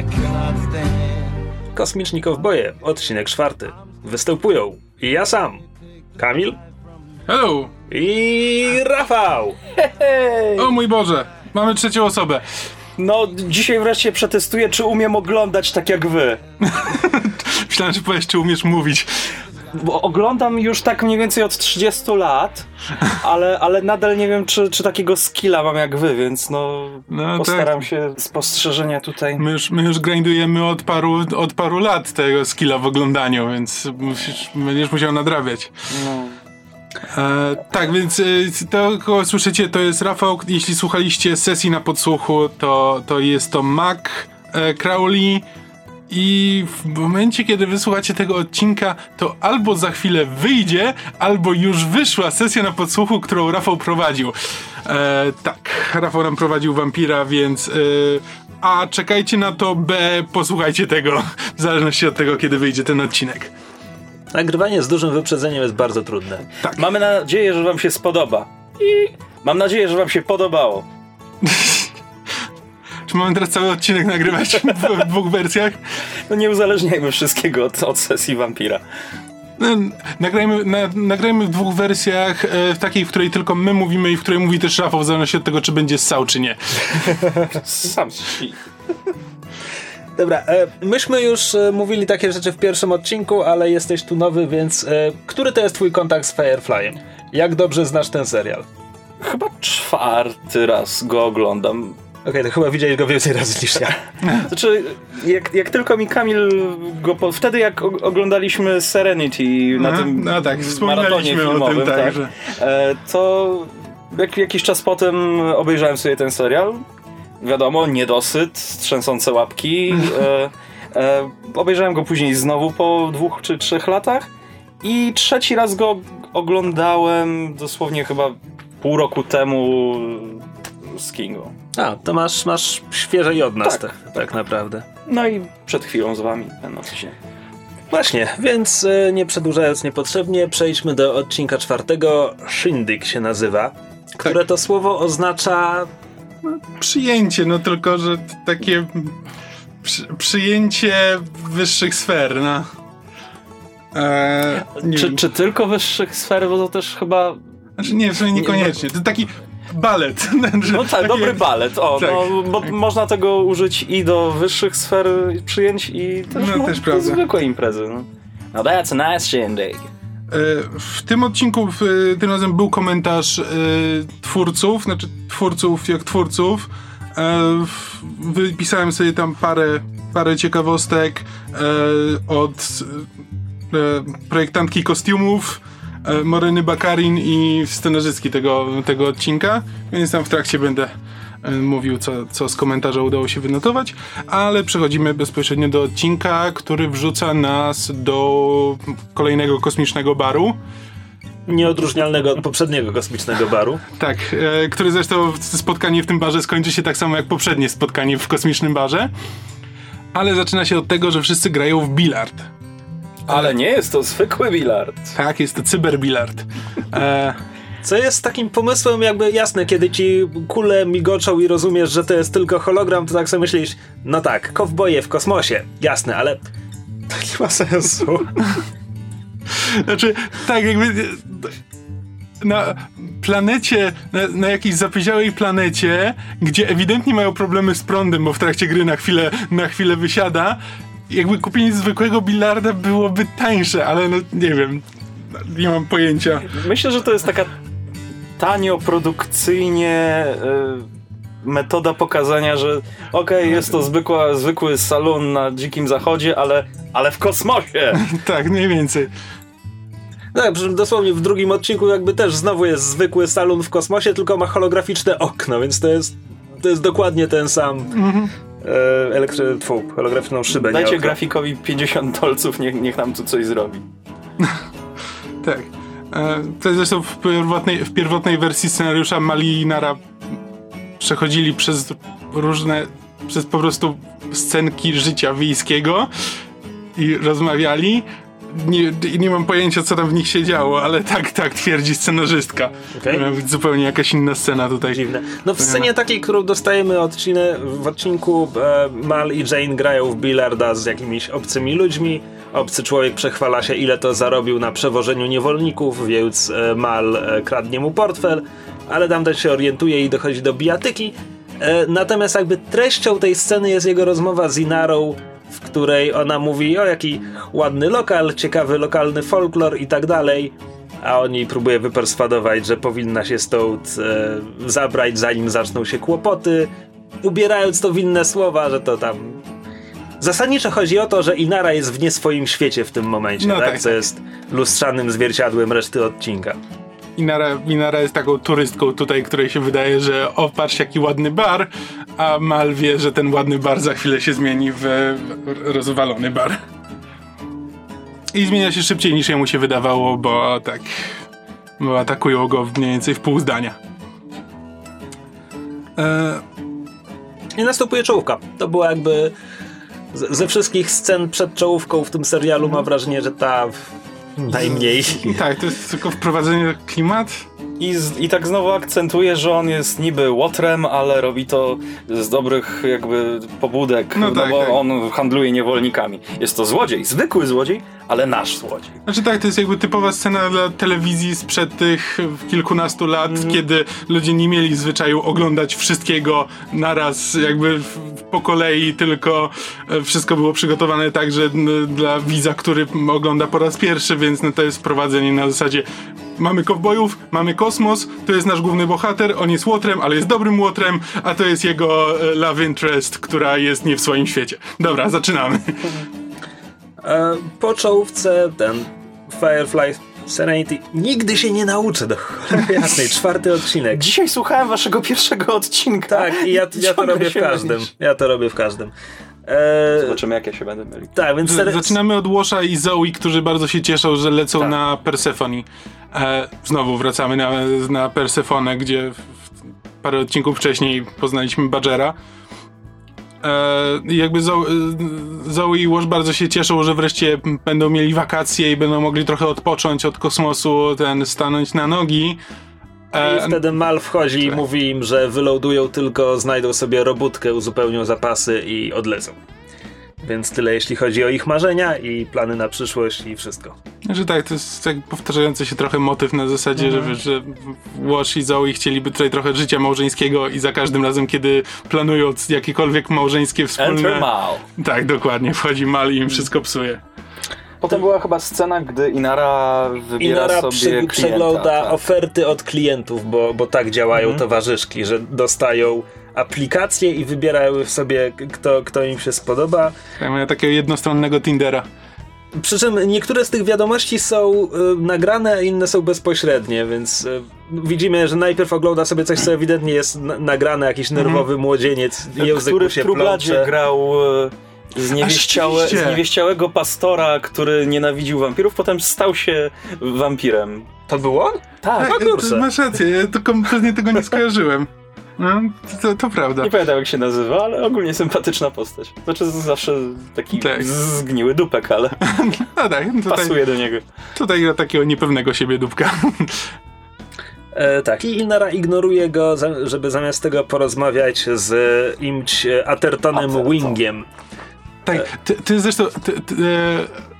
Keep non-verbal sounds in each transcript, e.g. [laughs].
I stand. Kosmiczni Kowboje, odcinek czwarty. Występują ja sam, Kamil Hello! i Rafał. O mój Boże! Mamy trzecią osobę. No, dzisiaj wreszcie przetestuję, czy umiem oglądać tak jak wy. [laughs] Myślałem, że powiesz, czy umiesz mówić. Bo oglądam już tak mniej więcej od 30 lat, ale, ale nadal nie wiem, czy, czy takiego skilla mam jak wy, więc no, No postaram tak. się spostrzeżenia tutaj. My już, my już grindujemy od paru, od paru lat tego skilla w oglądaniu, więc musisz, będziesz musiał nadrabiać. No. E, tak, więc e, to, kogo słyszycie, to jest Rafał. Jeśli słuchaliście sesji na podsłuchu, to, to jest to Mac e, Crowley. I w momencie, kiedy wysłuchacie tego odcinka, to albo za chwilę wyjdzie, albo już wyszła sesja na podsłuchu, którą Rafał prowadził. E, tak, Rafał nam prowadził wampira, więc e, A czekajcie na to, B posłuchajcie tego, w zależności od tego, kiedy wyjdzie ten odcinek. Nagrywanie z dużym wyprzedzeniem jest bardzo trudne. Mamy nadzieję, że wam się spodoba. I mam nadzieję, że wam się podobało. [laughs] Czy mamy teraz cały odcinek nagrywać [laughs] w, w dwóch wersjach? No nie uzależniajmy wszystkiego od, od sesji wampira. No, nagrajmy, na, nagrajmy w dwóch wersjach, e, w takiej, w której tylko my mówimy i w której mówi też Rafał, w zależności od tego, czy będzie ssał, czy nie. [laughs] Sam si. Dobra, e, myśmy już e, mówili takie rzeczy w pierwszym odcinku, ale jesteś tu nowy, więc e, który to jest twój kontakt z Fireflyem? Jak dobrze znasz ten serial? Chyba czwarty raz go oglądam. Okej, to chyba widziałeś go więcej razy niż ja. [laughs] Znaczy, jak, jak tylko mi Kamil go. Po, wtedy, jak oglądaliśmy Serenity na No, tym no tak, maratonie o tym, filmowym, tak, tak, że- e, to jak, jakiś czas potem obejrzałem sobie ten serial. Wiadomo, niedosyt, trzęsące łapki. E, e, obejrzałem go później znowu po dwóch czy trzech latach. I trzeci raz go oglądałem dosłownie chyba pół roku temu z Kingą. A, to masz, masz świeżej od nas Tak. tak, tak naprawdę. No i przed chwilą z wami ten odcinek. Właśnie, więc e, nie przedłużając niepotrzebnie, przejdźmy do odcinka czwartego. Shindig się nazywa, które to słowo oznacza Przyjęcie, no tylko, że takie przy, przyjęcie wyższych sfer, no. Eee, Czy, czy tylko wyższych sfer, bo to też chyba... Znaczy nie, w sumie niekoniecznie. To taki balet. [laughs] No tak, dobry balet, o, Tak. no, bo można tego użyć i do wyższych sfer przyjęć i też, No, no, też do prawda. zwykłej imprezy. No. No that's a nice shindig. E, W tym odcinku w, tym razem był komentarz e, twórców, znaczy twórców jak twórców. E, w- wypisałem sobie tam parę, parę ciekawostek e, od projektantki kostiumów, Moreny Bakarin i scenarzystki tego, tego odcinka, więc tam w trakcie będę e, mówił, co, co z komentarza udało się wynotować, ale przechodzimy bezpośrednio do odcinka, który wrzuca nas do kolejnego kosmicznego baru. nieodróżnialnego od poprzedniego kosmicznego baru. Tak, e, który zresztą spotkanie w tym barze skończy się tak samo jak poprzednie spotkanie w kosmicznym barze. Ale zaczyna się od tego, że wszyscy grają w bilard. Ale nie jest to zwykły bilard. Tak, jest to cyberbilard. E, Co jest takim pomysłem jakby jasne, kiedy ci kule migoczą i rozumiesz, że to jest tylko hologram, to tak sobie myślisz, no tak, kowboje w kosmosie, jasne, ale to nie ma sensu. [laughs] Znaczy, tak jakby na planecie, na, na jakiejś zapyziałej planecie, gdzie ewidentnie mają problemy z prądem, bo w trakcie gry na chwilę, na chwilę wysiada, jakby kupienie zwykłego bilarda byłoby tańsze, ale no nie wiem, nie mam pojęcia. Myślę, że to jest taka tanio, produkcyjnie y, metoda pokazania, że okej, jest to zwykła, zwykły salon na dzikim zachodzie, ale, ale w kosmosie. [laughs] Tak, mniej więcej. Tak, przy czym dosłownie w drugim odcinku jakby też znowu jest zwykły salon w kosmosie, tylko ma holograficzne okno, więc to jest, to jest dokładnie ten sam e, elektry, tfu, holograficzną szybę. Dajcie grafikowi 50 dolców, niech, niech nam tu coś zrobi. [laughs] Tak. E, To jest zresztą w pierwotnej, w pierwotnej wersji scenariusza Malinara przechodzili przez różne, przez po prostu scenki życia wiejskiego i rozmawiali. Nie, nie mam pojęcia, co tam w nich się działo, ale tak, tak twierdzi scenarzystka. Okej. Miała być zupełnie jakaś inna scena tutaj. Dziwne. No w scenie takiej, którą dostajemy odcinek, w odcinku e, Mal i Jane grają w billarda z jakimiś obcymi ludźmi. Obcy człowiek przechwala się, ile to zarobił na przewożeniu niewolników, więc e, Mal e, kradnie mu portfel, ale tamten się orientuje i dochodzi do bijatyki. E, natomiast jakby treścią tej sceny jest jego rozmowa z Inarą, w której ona mówi o jaki ładny lokal, ciekawy lokalny folklor i tak dalej. A on jej próbuje wyperswadować, że powinna się stąd e, zabrać, zanim zaczną się kłopoty, ubierając to w inne słowa, że to tam. Zasadniczo chodzi o to, że Inara jest w nie swoim świecie w tym momencie, No tak? tak, Co tak. jest lustrzanym zwierciadłem reszty odcinka. Inara, Inara jest taką turystką tutaj, której się wydaje, że o, patrz jaki ładny bar, a Mal wie, że ten ładny bar za chwilę się zmieni w rozwalony bar. I zmienia się szybciej niż jemu się wydawało, bo tak, bo atakują go mniej więcej w pół zdania. E, I następuje czołówka. To była jakby. Ze wszystkich scen przed czołówką w tym serialu mam wrażenie, że ta najmniej. tak, to jest tylko wprowadzenie klimat. I, z, I tak znowu akcentuje, że on jest niby łotrem, ale robi to z dobrych jakby pobudek, No no, tak, bo tak. on handluje niewolnikami. Jest to złodziej, zwykły złodziej, ale nasz złodziej. Znaczy tak, to jest jakby typowa scena dla telewizji sprzed tych kilkunastu lat, kiedy ludzie nie mieli zwyczaju oglądać wszystkiego naraz, jakby w, po kolei, tylko e, wszystko było przygotowane tak, że dla widza, który ogląda po raz pierwszy, więc no, to jest prowadzenie na zasadzie mamy kowbojów, mamy kosmos, to jest nasz główny bohater, on jest łotrem, ale jest dobrym łotrem, a to jest jego e, love interest, która jest nie w swoim świecie. Dobra, zaczynamy. E, po czołówce ten Firefly Serenity nigdy się nie nauczę do cholery jasnej. Czwarty odcinek. Dzisiaj słuchałem waszego pierwszego odcinka. Tak, i ja, ja to robię w każdym. Ja to robię w każdym. E, Zobaczymy, jak ja się będę mylił. tak, więc Z- ser- Zaczynamy od Łosza i Zoe, którzy bardzo się cieszą, że lecą Tak. na Persefoni. E, znowu wracamy na, na Persefonę, gdzie w, w parę odcinków wcześniej poznaliśmy Badgera. E, i jakby Zoe, Zoe i Łosz bardzo się cieszą, że wreszcie będą mieli wakacje i będą mogli trochę odpocząć od kosmosu, ten stanąć na nogi. I wtedy Mal wchodzi i mówi im, że wyloadują tylko, znajdą sobie robótkę, uzupełnią zapasy i odlecą. Więc tyle jeśli chodzi o ich marzenia i plany na przyszłość i wszystko. Że tak, to jest tak powtarzający się trochę motyw na zasadzie, że, wiesz, że Łosz i Zoe chcieliby tutaj trochę życia małżeńskiego i za każdym razem, kiedy planują jakiekolwiek małżeńskie wspólne... Enter Mal. Tak, dokładnie, wchodzi Mal i im wszystko psuje. Potem była chyba scena, gdy Inara wybiera Inara sobie przy, klienta. przegląda tak. oferty od klientów, bo, bo tak działają Mhm. towarzyszki, że dostają aplikacje i wybierają sobie, kto, kto im się spodoba. Tak, mają takiego jednostronnego Tindera. Przy czym niektóre z tych wiadomości są y, nagrane, a inne są bezpośrednie, więc y, widzimy, że najpierw ogląda sobie coś, co ewidentnie jest na- nagrane, jakiś nerwowy młodzieniec, języku Mhm. który w się plącze. grał e, zniewieściałe, zniewieściałego pastora, który nienawidził wampirów, potem stał się wampirem. To było on? Tak, no kurczę. to masz rację, ja to kompletnie tego nie skojarzyłem. No, to, to prawda. nie pamiętam jak się nazywa, ale ogólnie sympatyczna postać. Znaczy zawsze taki Tak. zgniły dupek, ale [laughs] No tak, tutaj, pasuje do niego. tutaj takiego niepewnego siebie dupka. E, tak, i Inara ignoruje go, żeby zamiast tego porozmawiać z imć Athertonem Atherton. Wingiem. Tak, ty, ty zresztą. Ty, ty, e,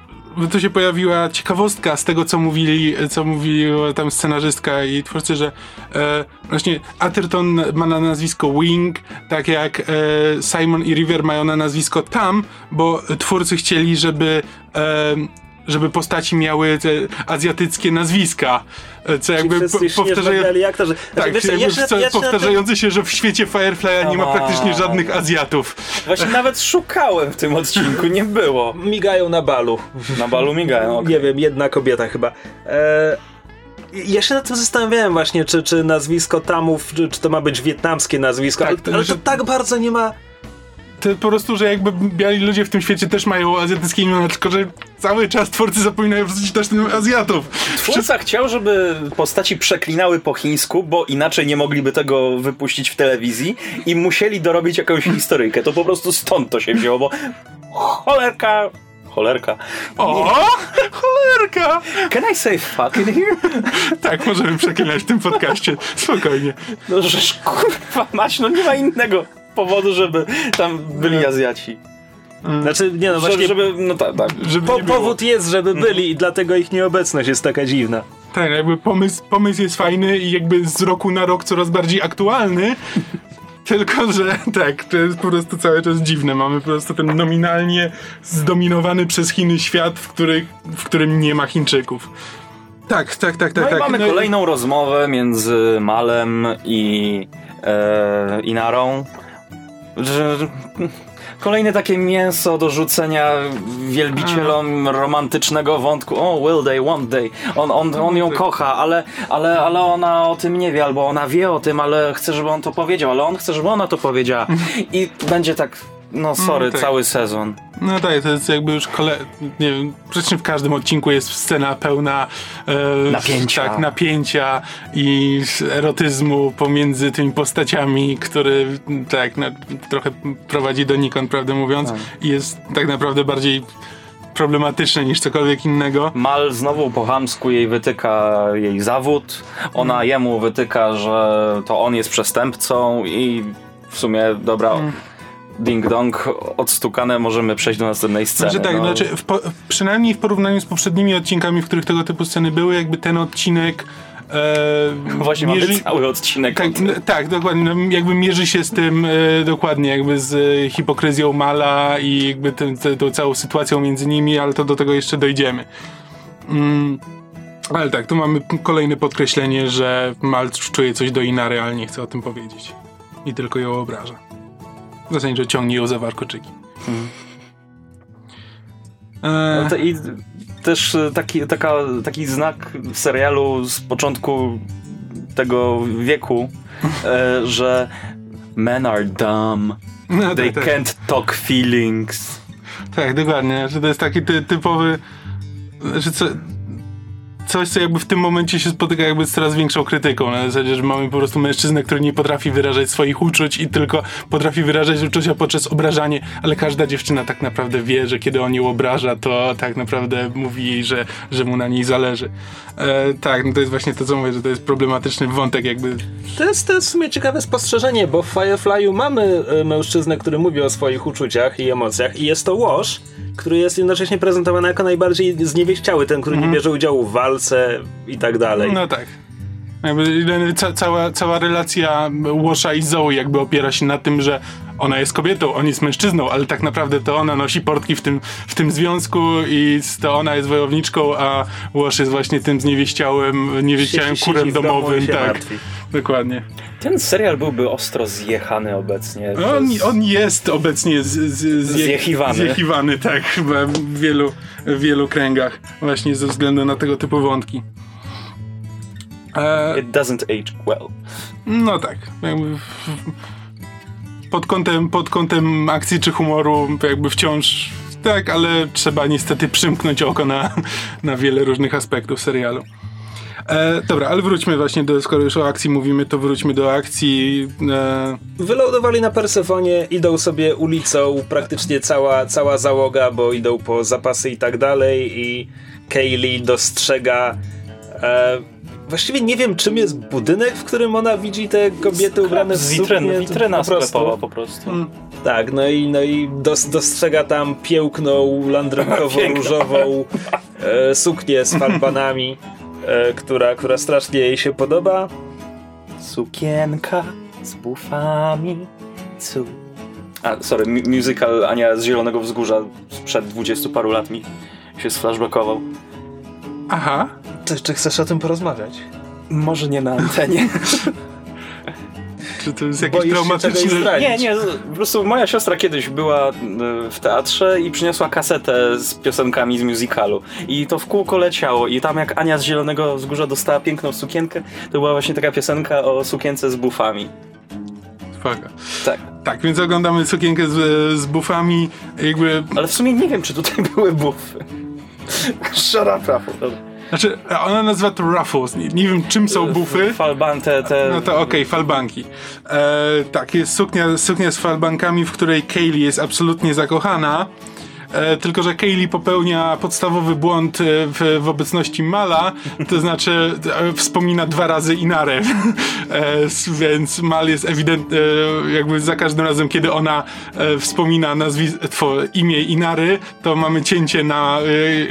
tu się pojawiła ciekawostka z tego, co mówili, co mówiła tam scenarzystka i twórcy, że e, właśnie Atherton ma na nazwisko Wing, tak jak e, Simon i River mają na nazwisko Tam, bo twórcy chcieli, żeby e, żeby postaci miały te azjatyckie nazwiska, e, co jakby powtarzają, aktorzy. Znaczy, tak, wiesz co, jakby ja ja na tym- powtarzający się, że w świecie Firefly'a nie ma praktycznie żadnych Azjatów. Właśnie nawet szukałem w tym odcinku, nie było. Migają na balu. Na balu migają, okej. Nie wiem, jedna kobieta chyba. E, ja się nad tym zastanawiałem właśnie, czy, czy nazwisko Tamów, czy, czy to ma być wietnamskie nazwisko, Tak, ale, to ale że- to tak bardzo nie ma... To po prostu, że jakby biali ludzie w tym świecie też mają azjatyckie imiona, tylko że cały czas twórcy zapominają wrzucić też tym Azjatów. Twórca chciał, żeby postaci przeklinały po chińsku, bo inaczej nie mogliby tego wypuścić w telewizji i musieli dorobić jakąś historyjkę. To po prostu stąd to się wzięło, bo cholerka cholerka. O! Cholerka! Can I say fuck in here? [laughs] Tak, możemy przeklinać w tym podcaście. Spokojnie. No żeż kurwa mać, no nie ma innego powodu, żeby tam byli Azjaci. Znaczy, nie no, właśnie żeby, no tak, tak. Żeby po, powód jest, żeby byli i dlatego ich nieobecność jest taka dziwna. Tak, jakby pomysł, pomysł jest fajny i jakby z roku na rok coraz bardziej aktualny. [laughs] Tylko, że tak, to jest po prostu cały czas dziwne. Mamy po prostu ten nominalnie zdominowany przez Chiny świat, w, których, w którym nie ma Chińczyków. Tak, tak, tak, tak. No i tak. mamy No i- kolejną rozmowę między Malem i e, Inarą. Kolejne takie mięso do rzucenia wielbicielom romantycznego wątku. O, will they, won't they. On, on, on ją kocha, ale, ale, ale ona o tym nie wie, albo ona wie o tym, ale chce, żeby on to powiedział, ale on chce, żeby ona to powiedziała. I będzie tak, no sorry, tak. cały sezon. No tak, to jest jakby już kole... Nie wiem, praktycznie w każdym odcinku jest scena pełna e, Napięcia. Tak, napięcia i erotyzmu pomiędzy tymi postaciami, który tak, no, trochę prowadzi donikąd, prawdę mówiąc. I jest tak naprawdę bardziej problematyczny niż cokolwiek innego. Mal znowu po chamsku jej wytyka jej zawód, ona jemu wytyka, że to on jest przestępcą i w sumie, dobra, ding dong, odstukane, możemy przejść do następnej sceny. Znaczy tak, no. znaczy w po, przynajmniej w porównaniu z poprzednimi odcinkami, w których tego typu sceny były, jakby ten odcinek e, Właśnie mierzy- mamy cały odcinek. Tak, n- tak, dokładnie. No, jakby mierzy się z tym e, dokładnie, jakby z e, hipokryzją Mala i jakby tym, te, tą całą sytuacją między nimi, ale to do tego jeszcze dojdziemy. Mm, ale tak, tu mamy kolejne podkreślenie, że Mal czuje coś do Inary, ale nie chce o tym powiedzieć. I tylko ją obraża. Zasadniczo ciągnie ją za warkoczyki. E, No to i też taki, taka, taki znak w serialu z początku tego wieku, e, że men are dumb, no, they tak, tak. can't talk feelings. Tak, dokładnie, że to jest taki ty, typowy, że co, coś, co jakby w tym momencie się spotyka jakby z coraz większą krytyką, na zasadzie, że mamy po prostu mężczyznę, który nie potrafi wyrażać swoich uczuć i tylko potrafi wyrażać uczucia poprzez obrażanie, ale każda dziewczyna tak naprawdę wie, że kiedy on ją obraża, to tak naprawdę mówi jej, że, że mu na niej zależy. E, tak, no to jest właśnie to, co mówię, że to jest problematyczny wątek jakby To jest, to jest w sumie ciekawe spostrzeżenie, bo w Firefly'u mamy e, mężczyznę, który mówi o swoich uczuciach i emocjach i jest to Wash, który jest jednocześnie prezentowany jako najbardziej zniewieściały, ten, który nie bierze udziału w walce i tak dalej. No tak. Jakby ca, cała, cała relacja Łosza i Zoe jakby opiera się na tym, że ona jest kobietą, on jest mężczyzną, ale tak naprawdę to ona nosi portki w tym, w tym związku i to ona jest wojowniczką, a Łosz jest właśnie tym zniewieściałym, niewieściałym kurem domowym, tak. martwi. Dokładnie. Ten serial byłby ostro zjechany obecnie. On, jest- on jest obecnie z, z, zje, Zjechiwany. zjechiwany, tak, chyba w wielu, w wielu kręgach, właśnie ze względu na tego typu wątki. E, It doesn't age well. No tak. Pod kątem, pod kątem akcji czy humoru jakby wciąż tak, ale trzeba niestety przymknąć oko na, na wiele różnych aspektów serialu. E, dobra, ale wróćmy właśnie do, skoro już o akcji mówimy, to wróćmy do akcji. E, Wylądowali na Persefonie, idą sobie ulicą, praktycznie cała, cała załoga, bo idą po zapasy i tak dalej i Kaylee dostrzega e, właściwie nie wiem czym jest budynek, w którym ona widzi te kobiety ubrane w Z witryn, suknie, to witryna po prostu- sklepowa po prostu. Tak, no i, no i dos, dostrzega tam piękną, landrynkowo-różową [laughs] e, suknię z falbanami, e, która, która strasznie jej się podoba. Sukienka z bufami. Cu. A, sorry, mu- musical Ania z Zielonego Wzgórza sprzed dwudziestu paru lat mi się sflashbackował. Aha. Czy, czy chcesz o tym porozmawiać? Może nie na antenie. Czy to jest jakiś Boisz traumatyczny... zdradzić? Nie, nie, po prostu moja siostra kiedyś była y, w teatrze i przyniosła kasetę z piosenkami z musicalu. I to w kółko leciało. I tam jak Ania z Zielonego Wzgórza dostała piękną sukienkę, to była właśnie taka piosenka o sukience z bufami. Spoko. Tak. Tak, więc oglądamy sukienkę z, z bufami, jakby... Ale w sumie nie wiem, czy tutaj były bufy. Shut up, Rafał. Dobra. Znaczy, ona nazywa to ruffles, nie, nie wiem czym są bufy. Falban, te, te... No to okej, falbanki. E, tak, jest suknia, suknia z falbankami, w której Kaylee jest absolutnie zakochana. E, tylko że Kaylee popełnia podstawowy błąd e, w, w obecności Mala, to znaczy e, wspomina dwa razy Inarę, więc Mal jest ewidentnie, e, jakby za każdym razem, kiedy ona wspomina nazwisko, imię Inary, to mamy cięcie na,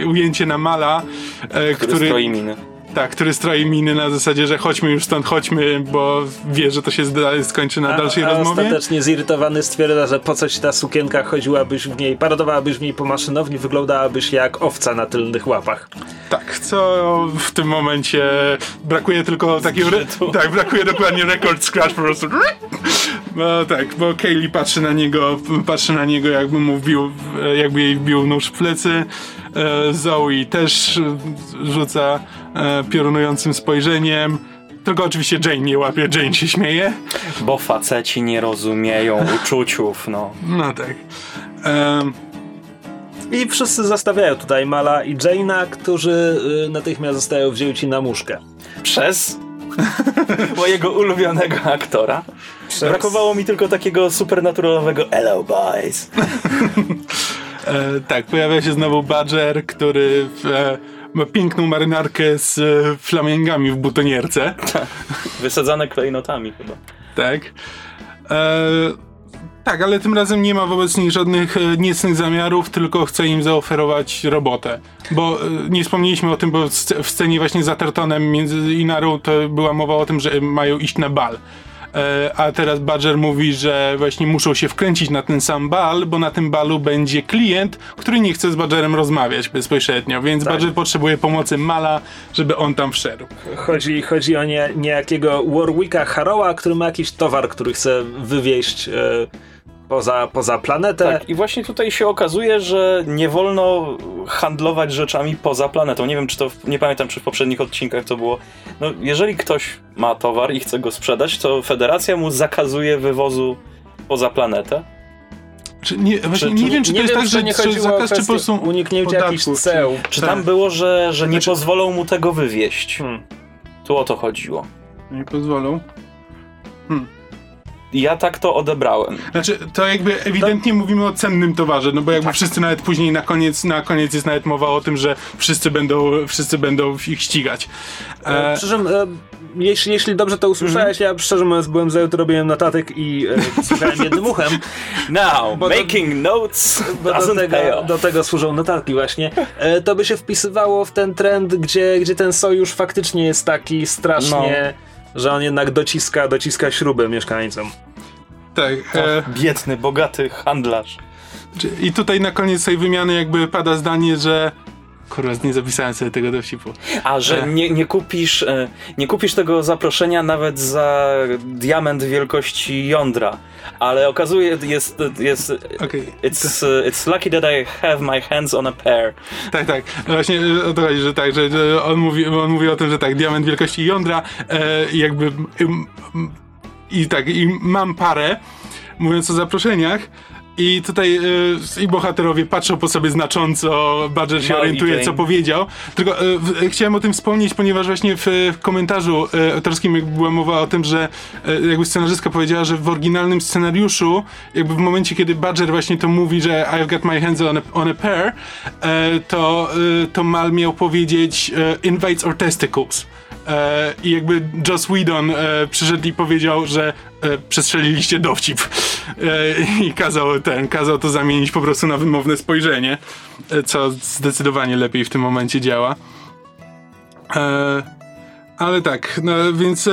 ujęcie na Mala, Który, który, stroi miny. Tak, który stroi miny na zasadzie, że chodźmy już stąd, chodźmy, bo wie, że to się skończy na dalszej a, a rozmowie. ostatecznie zirytowany stwierdza, że po co ci ta sukienka chodziłabyś w niej, parodowałabyś w niej po maszynowni, wyglądałabyś jak owca na tylnych łapach. Tak, co w tym momencie brakuje tylko takiego. Re- tak, brakuje dokładnie record scratch po prostu. No tak, bo Kaylee patrzy na niego, patrzy na niego jakby mu wbił, jakby jej wbił nóż w plecy. E, Zoe też rzuca e, piorunującym spojrzeniem. Tylko oczywiście Jane nie łapie, Jane się śmieje. Bo faceci nie rozumieją uczuciów, no. No tak. Em, I wszyscy zastawiają tutaj Mala i Jane'a, którzy y, natychmiast zostają wzięci na muszkę. Przez [laughs] mojego ulubionego aktora. Brakowało mi tylko takiego supernaturalowego hello boys. [laughs] E, tak, pojawia się znowu Badger, który e, ma piękną marynarkę z e, flamingami w butonierce. Wysadzane klejnotami chyba. Tak. E, tak, ale tym razem nie ma wobec nich żadnych e, niecnych zamiarów, tylko chce im zaoferować robotę. Bo e, nie wspomnieliśmy o tym, bo w sc- w scenie właśnie z Athertonem między Inarą to była mowa o tym, że mają iść na bal. E, a teraz Badger mówi, że właśnie muszą się wkręcić na ten sam bal, bo na tym balu będzie klient, który nie chce z Badgerem rozmawiać bezpośrednio, więc Tak. Badger potrzebuje pomocy Mala, żeby on tam wszedł. Chodzi, chodzi o nie, niejakiego Warwicka Harrowa, który ma jakiś towar, który chce wywieźć e, poza, poza planetę. Tak, i właśnie tutaj się okazuje, że nie wolno handlować rzeczami poza planetą. Nie wiem, czy to, w- nie pamiętam, czy w poprzednich odcinkach to było. No, jeżeli ktoś ma towar i chce go sprzedać, to federacja mu zakazuje wywozu poza planetę. Czy nie, właśnie Czy- nie czy- wiem, czy nie to jest wiem, tak, że, nie czy zakaz, czy po prostu uniknięcia jakichś ceł. Czy Tak. tam było, że, że nie Znaczy- pozwolą mu tego wywieźć? Hmm. Tu o to chodziło. Nie pozwolą. I Ja tak to odebrałem. Znaczy, to jakby ewidentnie mówimy o cennym towarze, no bo jakby wszyscy nawet później na koniec, na koniec jest nawet mowa o tym, że wszyscy będą, wszyscy będą ich ścigać. E, E, przy czym, e, jeśli, jeśli dobrze to usłyszałeś, ja szczerze mówiąc byłem zajęty robieniem notatek i e, słuchałem jednym uchem, [laughs] Now, Bo to- making notes bo do doesn't pay tego, do tego służą notatki właśnie. E, to by się wpisywało w ten trend, gdzie, gdzie ten sojusz faktycznie jest taki strasznie, że on jednak dociska, dociska śrubę mieszkańcom. tak. E, Biedny, bogaty handlarz. I tutaj na koniec tej wymiany jakby pada zdanie, że Kurwa, nie zapisałem sobie tego dowcipu. A że E. nie, nie, kupisz, e, nie kupisz tego zaproszenia nawet za diament wielkości jądra. Ale okazuje jest, jest Okej. it's, uh, it's lucky that I have my hands on a pair. Tak, tak. Właśnie e, o to chodzi, że tak, że, że on, mówi, on mówi o tym, że tak, diament wielkości jądra e, jakby i tak, i mam parę, mówiąc o zaproszeniach. I tutaj e, i bohaterowie patrzą po sobie znacząco, Badger się No orientuje, co powiedział. Tylko w, chciałem o tym wspomnieć, ponieważ właśnie w, w komentarzu e, autorskim była mowa o tym, że e, jakby scenarzystka powiedziała, że w oryginalnym scenariuszu, jakby w momencie, kiedy Badger właśnie to mówi, że I've got my hands on a, on a pair, e, to, e, to Mal miał powiedzieć e, invites or testicles. E, I jakby Joss Whedon e, przyszedł i powiedział, że e, przestrzeliliście dowcip. E, I kazał ten, kazał to zamienić po prostu na wymowne spojrzenie, e, co zdecydowanie lepiej w tym momencie działa. E, ale tak, no, więc e,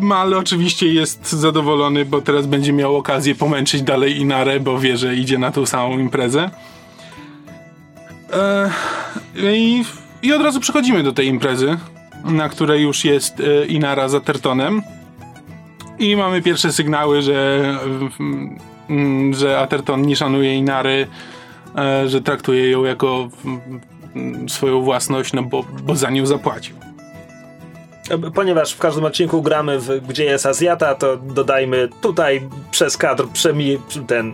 Mal oczywiście jest zadowolony, bo teraz będzie miał okazję pomęczyć dalej Inarę, bo wie, że idzie na tą samą imprezę. E, i, I od razu przechodzimy do tej imprezy, na której już jest e, Inara za Tertonem. I mamy pierwsze sygnały, że, mm, że Aterton nie szanuje Inary, e, że traktuje ją jako swoją własność, no bo, bo za nią zapłacił. E, Ponieważ w każdym odcinku gramy, w, gdzie jest Azjata, to dodajmy tutaj przez kadr przemi ten.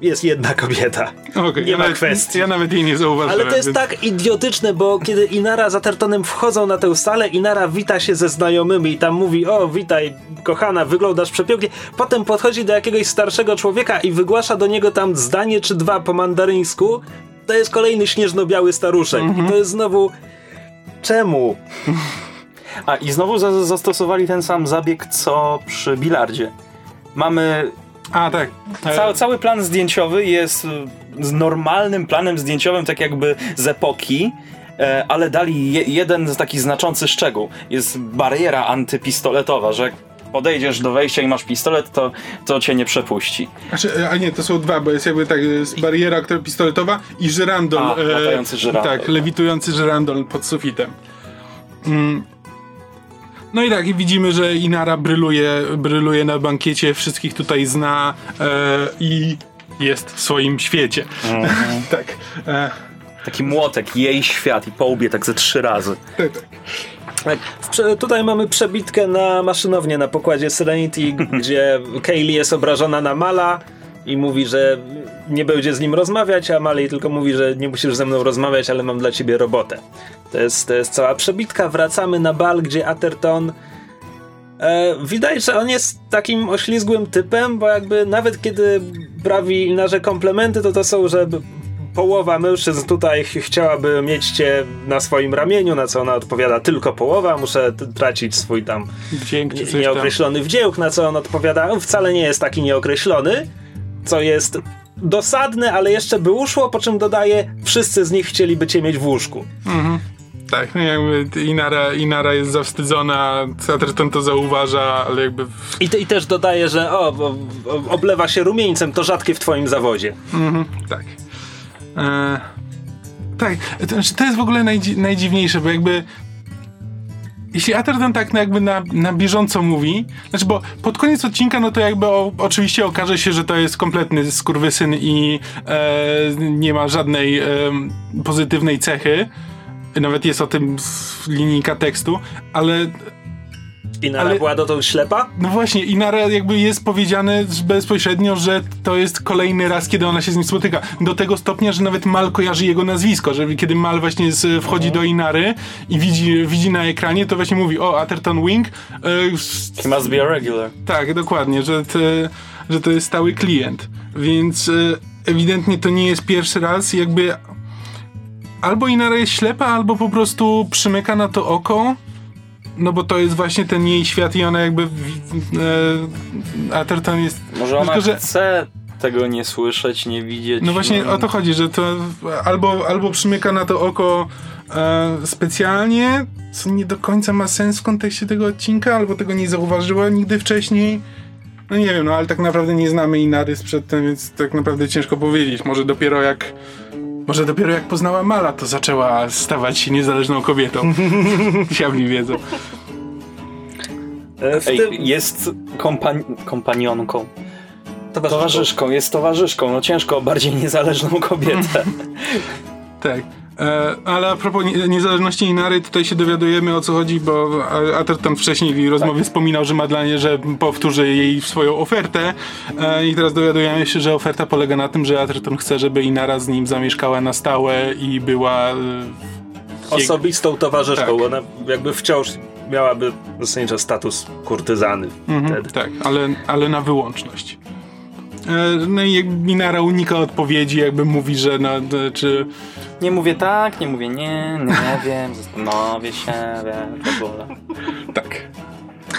Jest jedna kobieta. Okej, Nie ja ma nawet, kwestii. Ja nawet jej nie zauważyłem. Ale to jest więc- tak idiotyczne, bo kiedy Inara z Athertonem wchodzą na tę salę, Inara wita się ze znajomymi i tam mówi, o witaj kochana, wyglądasz przepięknie. Potem podchodzi do jakiegoś starszego człowieka i wygłasza do niego tam zdanie czy dwa po mandaryńsku to jest kolejny śnieżno-biały staruszek. I to jest znowu... Czemu? A i znowu za zastosowali ten sam zabieg co przy bilardzie. Mamy A, tak. E, Ca cały plan zdjęciowy jest y, z normalnym planem zdjęciowym, tak jakby z epoki, e, ale dali je jeden taki znaczący szczegół. Jest bariera antypistoletowa, że jak podejdziesz do wejścia i masz pistolet, to, to cię nie przepuści. Znaczy, a nie, to są dwa, bo jest jakby tak, jest bariera która pistoletowa i żyrandol. A, latający żyrandol. Tak, lewitujący żyrandol pod sufitem. Mm. No i tak, i widzimy, że Inara bryluje, bryluje na bankiecie, wszystkich tutaj zna e, i jest w swoim świecie. [laughs] tak. E, Taki młotek, jej świat i po łbie tak ze trzy razy. tak, tak. Tak, tutaj mamy przebitkę na maszynownię na pokładzie Serenity, [laughs] gdzie Kaylee jest obrażona na Mala i mówi, że nie będzie z nim rozmawiać, a Mali tylko mówi, że nie musisz ze mną rozmawiać, ale mam dla ciebie robotę. To jest, to jest cała przebitka. Wracamy na bal, gdzie Atherton e, widać, że on jest takim oślizgłym typem, bo jakby nawet kiedy prawi Inarze komplementy, to to są, że połowa mężczyzn tutaj ch- chciałaby mieć cię na swoim ramieniu, na co ona odpowiada tylko połowa, muszę tracić swój tam Dzięki, nie- coś tam. nieokreślony wdzięk, na co on odpowiada, "On wcale nie jest taki nieokreślony, co jest dosadne, ale jeszcze by uszło, po czym dodaje, wszyscy z nich chcieliby cię mieć w łóżku. Tak, no jakby Inara, Inara jest zawstydzona, Atherton to zauważa, ale jakby... I, te, I też dodaje, że o, o, oblewa się rumieńcem, to rzadkie w twoim zawodzie. Mhm, tak. E, tak, to, znaczy, to jest w ogóle najdzi najdziwniejsze, bo jakby jeśli Atherton tak na, jakby na, na bieżąco mówi, znaczy bo pod koniec odcinka no to jakby o, oczywiście okaże się, że to jest kompletny skurwysyn i e, nie ma żadnej e, pozytywnej cechy. Nawet jest o tym linijka tekstu, ale I Nara Ale- była dotąd ślepa? no właśnie, i na jakby jest powiedziane bezpośrednio, że to jest kolejny raz, kiedy ona się z nim spotyka. Do tego stopnia, że nawet Mal kojarzy jego nazwisko, że kiedy Mal właśnie z, wchodzi do Inary i widzi, widzi na ekranie, to właśnie mówi, o, Atherton Wing. E, He must be a regular. tak, dokładnie, że, te, że to jest stały klient. Więc e, ewidentnie to nie jest pierwszy raz, jakby albo Inara jest ślepa, albo po prostu przymyka na to oko. No bo to jest właśnie ten jej świat i ona jakby. E, Atherton jest. Może ona Tylko, że- chce tego nie słyszeć, nie widzieć. No właśnie o to chodzi, że to albo, albo przymyka na to oko e, specjalnie, co nie do końca ma sens w kontekście tego odcinka, albo tego nie zauważyła nigdy wcześniej. No nie wiem, no ale tak naprawdę nie znamy Inary przedtem, więc tak naprawdę ciężko powiedzieć. Może dopiero jak. Może dopiero jak poznała Mala, to zaczęła stawać się niezależną kobietą. [laughs] Diabli wiedzą. E, Ej, tym jest kompan kompanionką. towarzyszką. Towarzyszką, jest towarzyszką. No ciężko o bardziej niezależną kobietę. Tak. E, ale a propos nie, niezależności Inary, tutaj się dowiadujemy o co chodzi, bo Atherton wcześniej w rozmowie wspominał, że ma dla niej, że powtórzy jej swoją ofertę e, i teraz dowiadujemy się, że oferta polega na tym, że Atherton chce, żeby Inara z nim zamieszkała na stałe i była e, Osobistą towarzyszką, Tak. ona jakby wciąż miałaby zasadniczo status kurtyzany wtedy. Tak, ale, ale na wyłączność. E, No i Minara unika odpowiedzi, jakby mówi, że no, czy Nie mówię tak, nie mówię nie, nie wiem, zastanowię się, wiem, w ogóle. tak.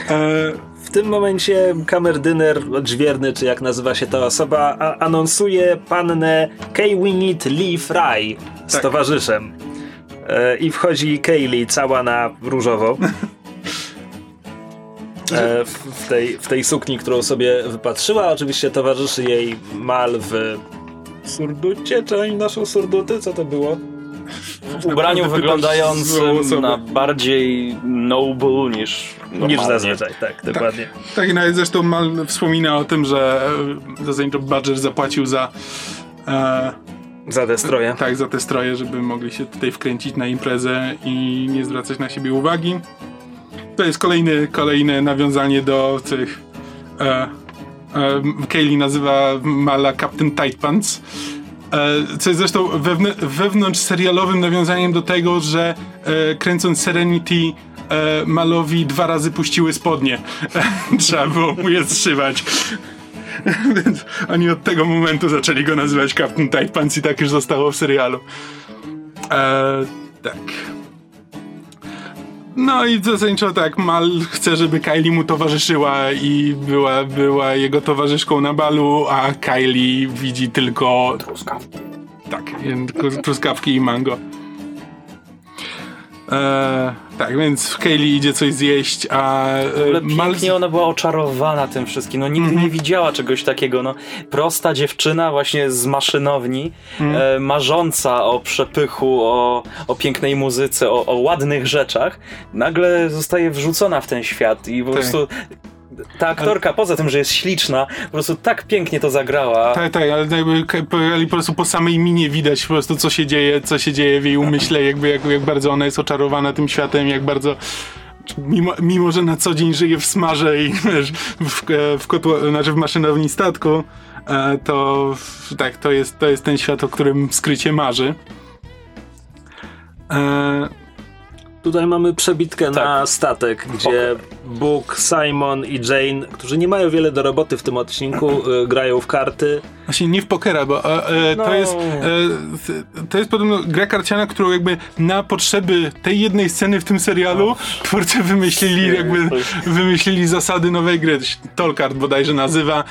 E, W tym momencie kamerdyner odźwierny, czy jak nazywa się ta osoba, a- anonsuje pannę Kay Winit Lee Fry z Tak. towarzyszem. E, I wchodzi Kaylee cała na różowo. [laughs] E, w, tej, w tej sukni, którą sobie wypatrzyła. Oczywiście towarzyszy jej Mal w surducie, czy oni noszą surduty? Co to było? W ubraniu wyglądającym na bardziej noble niż Niż zazwyczaj, tak, dokładnie. Tak, i nawet zresztą Mal wspomina o tym, że e, zasadniczo Badger zapłacił za e, Za te stroje. tak, za te stroje, żeby mogli się tutaj wkręcić na imprezę i nie zwracać na siebie uwagi. To jest kolejne, kolejne nawiązanie do tych e, e, Kaylee nazywa Mala Captain Tight Pants. E, co jest zresztą wewn wewnątrz serialowym nawiązaniem do tego, że e, kręcąc Serenity e, Malowi dwa razy puściły spodnie. [laughs] Trzeba było mu je zszywać. [laughs] Więc oni od tego momentu zaczęli go nazywać Captain Tight Pants i tak już zostało w serialu. Eee, tak. No i zasadniczo tak, Mal chce, żeby Kylie mu towarzyszyła i była, była jego towarzyszką na balu, a Kylie widzi tylko... Truskawki. Tak, tylko truskawki i mango. Eee, tak, więc Kaylee idzie coś zjeść, a W ogóle e, Mal... pięknie ona była oczarowana tym wszystkim. No nigdy Mhm. nie widziała czegoś takiego. No, prosta dziewczyna właśnie z maszynowni, Mhm. e, marząca o przepychu, o, o pięknej muzyce, o, o ładnych rzeczach, nagle zostaje wrzucona w ten świat i po Tak. prostu ta aktorka, poza tym, że jest śliczna, po prostu tak pięknie to zagrała. Tak, tak, ale jakby po prostu po samej minie widać po prostu co się dzieje, co się dzieje w jej umyśle, jakby jak, jak bardzo ona jest oczarowana tym światem, jak bardzo mimo, mimo że na co dzień żyje w smarze i wiesz, w, w, kotło, znaczy w maszynowni statku, e, to tak, to jest, to jest ten świat, o którym skrycie marzy. Tutaj mamy przebitkę Tak. na statek, gdzie Book, Simon i Jane, którzy nie mają wiele do roboty w tym odcinku, y, grają w karty. Właśnie nie w pokera, bo e, e, to No. jest e, to jest podobno gra karciana, którą jakby na potrzeby tej jednej sceny w tym serialu twórcy wymyślili jakby wymyślili zasady nowej gry. Tolkart bodajże nazywa.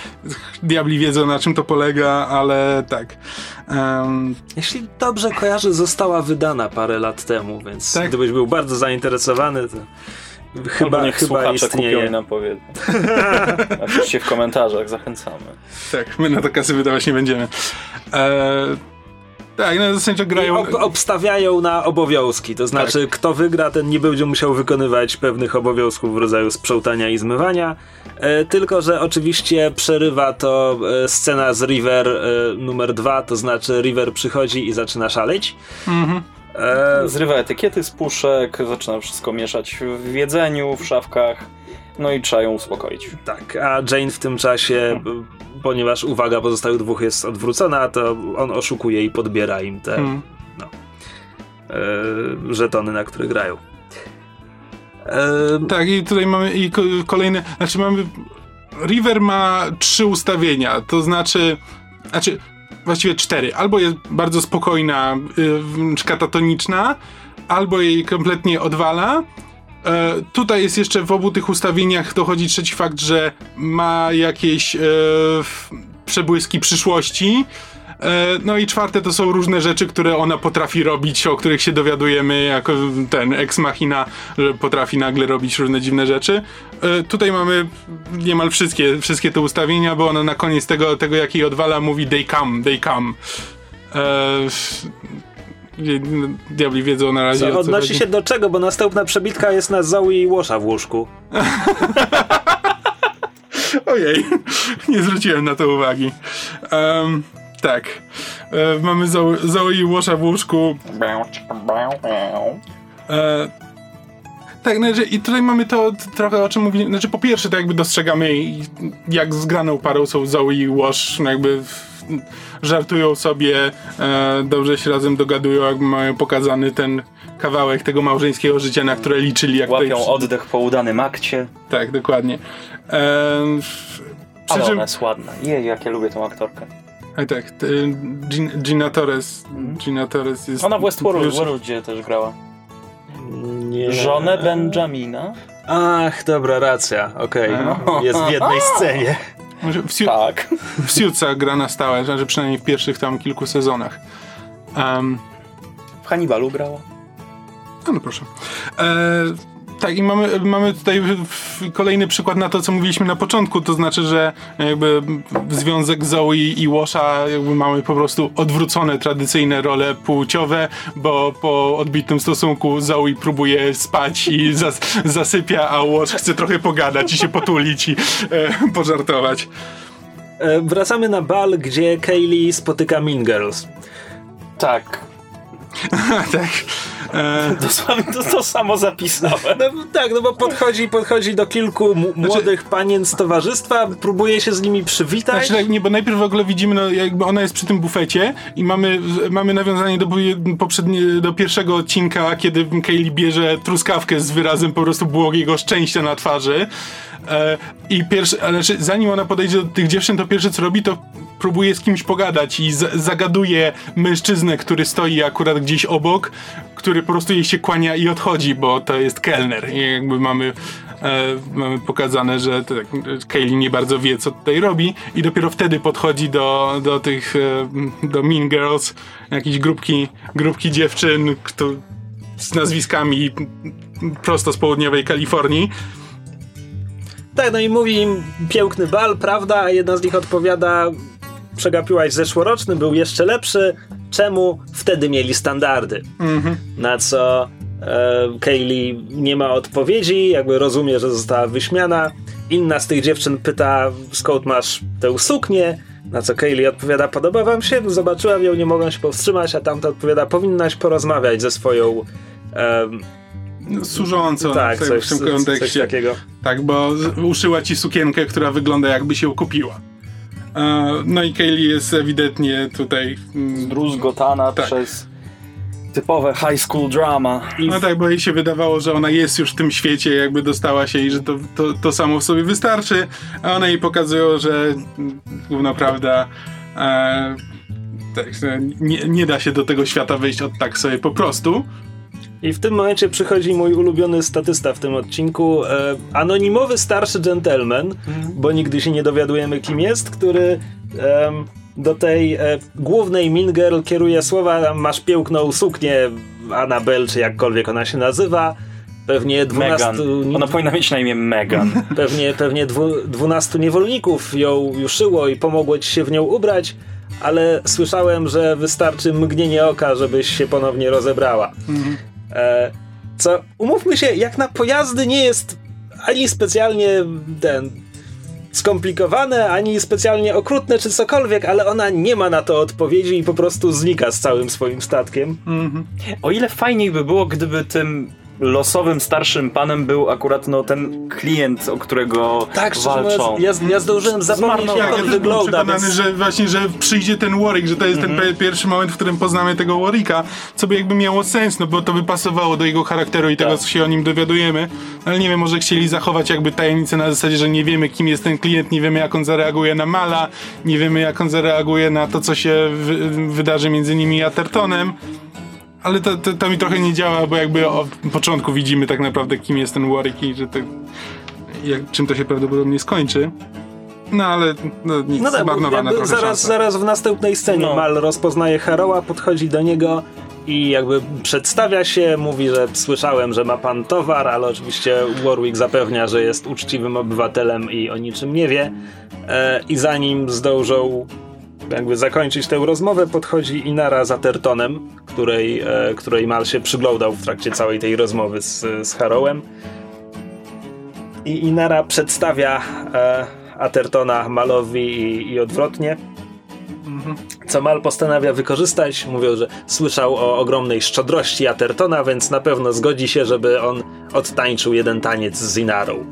Diabli wiedzą na czym to polega, ale tak. Em, Jeśli dobrze kojarzę, została wydana parę lat temu, więc Tak? gdybyś był bardzo zainteresowany, to Albo chyba, niech chyba słuchacze kupią i istnieje. nam powiedzą. [laughs] Oczywiście w komentarzach zachęcamy. tak, my na to kasy wydawać nie będziemy. E, tak, no zasadniczo grają... Ob, obstawiają na obowiązki, to znaczy kto wygra, ten nie będzie musiał wykonywać pewnych obowiązków w rodzaju sprzątania i zmywania, e, tylko że oczywiście przerywa to e, scena z River e, numer dwa, to znaczy River przychodzi i zaczyna szaleć. Mhm. E, Zrywa etykiety z puszek, zaczyna wszystko mieszać w jedzeniu, w szafkach, no i trzeba ją uspokoić. tak, a Jane w tym czasie, b- ponieważ uwaga pozostałych dwóch jest odwrócona, to on oszukuje i podbiera im te Mm. e, żetony, na które grają. E, Tak, i tutaj mamy i ko- kolejne, znaczy mamy, River ma trzy ustawienia, to znaczy, znaczy właściwie cztery, albo jest bardzo spokojna, y, czy katatoniczna, albo jej kompletnie odwala. E, tutaj jest jeszcze w obu tych ustawieniach dochodzi trzeci fakt, że ma jakieś e, przebłyski przyszłości. E, No i czwarte to są różne rzeczy, które ona potrafi robić, o których się dowiadujemy jako ten ex machina, że potrafi nagle robić różne dziwne rzeczy. E, Tutaj mamy niemal wszystkie, wszystkie te ustawienia, bo ona na koniec tego, tego jak jej odwala mówi they come, they come. Diabli wiedzą na razie Co, odnosi się do czego? Bo następna przebitka jest na Zoe i Łosza w łóżku. [laughs] Ojej, nie zwróciłem na to uwagi. Em, tak. E, mamy Zoe, Zoe i Łosza w łóżku. E, tak, znaczy, i tutaj mamy to trochę o czym mówiłem. Znaczy, po pierwsze, to jakby dostrzegamy, jak zgraną parą są Zoe i Łosz, no jakby w, żartują sobie, e, dobrze się razem dogadują, jakby mają pokazany ten kawałek tego małżeńskiego życia, na które liczyli. Jak tutaj Łapią przy- oddech po udanym akcie, Tak, dokładnie. Em, przy ale czym- ona jest ładna. Jej, jak ja lubię tą aktorkę. A tak, Gin, Gina Torres. Gina Torres jest. Ona w Westworld, już- Worldzie też grała. Nie. Żonę Benjamina? Ach, dobra, racja, okej. A. Jest w jednej scenie. [laughs] W, Siu- Tak. [laughs] w Suitsach gra na stałe, znaczy przynajmniej w pierwszych tam kilku sezonach. Um, W Hannibalu grała. no, no proszę. E, tak, i mamy, mamy tutaj kolejny przykład na to, co mówiliśmy na początku, to znaczy, że jakby związek Zoe i Łosza jakby mamy po prostu odwrócone tradycyjne role płciowe, bo po odbitym stosunku Zoe próbuje spać i zas, zasypia, a Łosz chce trochę pogadać i się potulić i e, pożartować. E, wracamy na bal, gdzie Kaylee spotyka Mean Girls. Tak. [laughs] tak. E, Dosłownie to, to samo zapisałem. No tak, no bo podchodzi, podchodzi do kilku m- młodych panien z towarzystwa, próbuje się z nimi przywitać. Znaczy, tak, nie, bo najpierw w ogóle widzimy, no, jakby ona jest przy tym bufecie i mamy, mamy nawiązanie do, poprzednie, do pierwszego odcinka, kiedy Kaylee bierze truskawkę z wyrazem po prostu błogiego szczęścia na twarzy. E, I pierwszy, znaczy, zanim ona podejdzie do tych dziewczyn, to pierwsze co robi, to próbuje z kimś pogadać i z, zagaduje mężczyznę, który stoi akurat gdzieś obok, który po prostu jej się kłania i odchodzi, bo to jest kelner. I jakby mamy e, mamy pokazane, że tak, Kaylee nie bardzo wie, co tutaj robi i dopiero wtedy podchodzi do, do tych, e, do Mean Girls, jakieś grupki, grupki dziewczyn kto, z nazwiskami prosto z południowej Kalifornii. Tak, no i mówi im piękny bal, prawda? A jedna z nich odpowiada, przegapiłaś zeszłoroczny, był jeszcze lepszy. Czemu? Wtedy mieli standardy. Na co e, Kaylee nie ma odpowiedzi, jakby rozumie, że została wyśmiana. Inna z tych dziewczyn pyta, skąd masz tę suknię? Na co Kaylee odpowiada, podoba wam się? Zobaczyłam ją, nie mogłam się powstrzymać, a tamta odpowiada, powinnaś porozmawiać ze swoją... em, Służąco tak, w, coś, w tym kontekście. takiego. Tak, bo uszyła ci sukienkę, która wygląda jakby się kupiła. No i Kaylee jest ewidentnie tutaj. mm, Druzgotana Tak. przez typowe high school drama. No tak, bo jej się wydawało, że ona jest już w tym świecie, jakby dostała się i że to, to, to samo w sobie wystarczy, a one jej pokazują, że mm, główna prawda e, tak, nie, nie da się do tego świata wejść od tak sobie po prostu. I w tym momencie przychodzi mój ulubiony statysta w tym odcinku, e, anonimowy starszy gentleman, bo nigdy się nie dowiadujemy kim jest, który em, do tej e, głównej Mean Girl kieruje słowa masz piękną suknię Annabelle, czy jakkolwiek ona się nazywa. Pewnie 12, Megan. Ona powinna mieć na imię Megan. [laughs] pewnie, pewnie dwu, 12 niewolników ją juszyło i pomogło ci się w nią ubrać, ale słyszałem, że wystarczy mgnienie oka, żebyś się ponownie rozebrała. E, co, umówmy się, jak na pojazdy nie jest ani specjalnie ten skomplikowane, ani specjalnie okrutne, czy cokolwiek, ale ona nie ma na to odpowiedzi i po prostu znika z całym swoim statkiem. O ile fajniej by było, gdyby tym losowym starszym panem był akurat no, ten klient, o którego Tak, szczerze walczą. ja, ja zdążyłem zapomnieć, jak ja on byłem wygląda. przekonany, Więc... że właśnie, że przyjdzie ten Warwick, że to jest ten pe- pierwszy moment, w którym poznamy tego Warwicka, co by jakby miało sens, no bo to by pasowało do jego charakteru i tego, Tak. co się o nim dowiadujemy, ale nie wiem, może chcieli zachować jakby tajemnicę na zasadzie, że nie wiemy, kim jest ten klient, nie wiemy, jak on zareaguje na Mala, nie wiemy, jak on zareaguje na to, co się wy- wydarzy między nimi i Athertonem. Ale to, to, to mi trochę nie działa, bo jakby od początku widzimy tak naprawdę, kim jest ten Warwick i że to, jak, czym to się prawdopodobnie skończy. No ale no, nic, No tak, zmarnowana trochę zaraz, szansa. zaraz w następnej scenie No. Mal rozpoznaje Haroła, podchodzi do niego i jakby przedstawia się, mówi, że słyszałem, że ma pan towar, ale oczywiście Warwick zapewnia, że jest uczciwym obywatelem i o niczym nie wie. E, I zanim zdążą jakby zakończyć tę rozmowę, podchodzi Inara z Atertonem, której, e, której Mal się przyglądał w trakcie całej tej rozmowy z, z Harrowem. I Inara przedstawia e, Atertona Malowi i, i odwrotnie. Co Mal postanawia wykorzystać. Mówią, że słyszał o ogromnej szczodrości Atertona, więc na pewno zgodzi się, żeby on odtańczył jeden taniec z Inarą.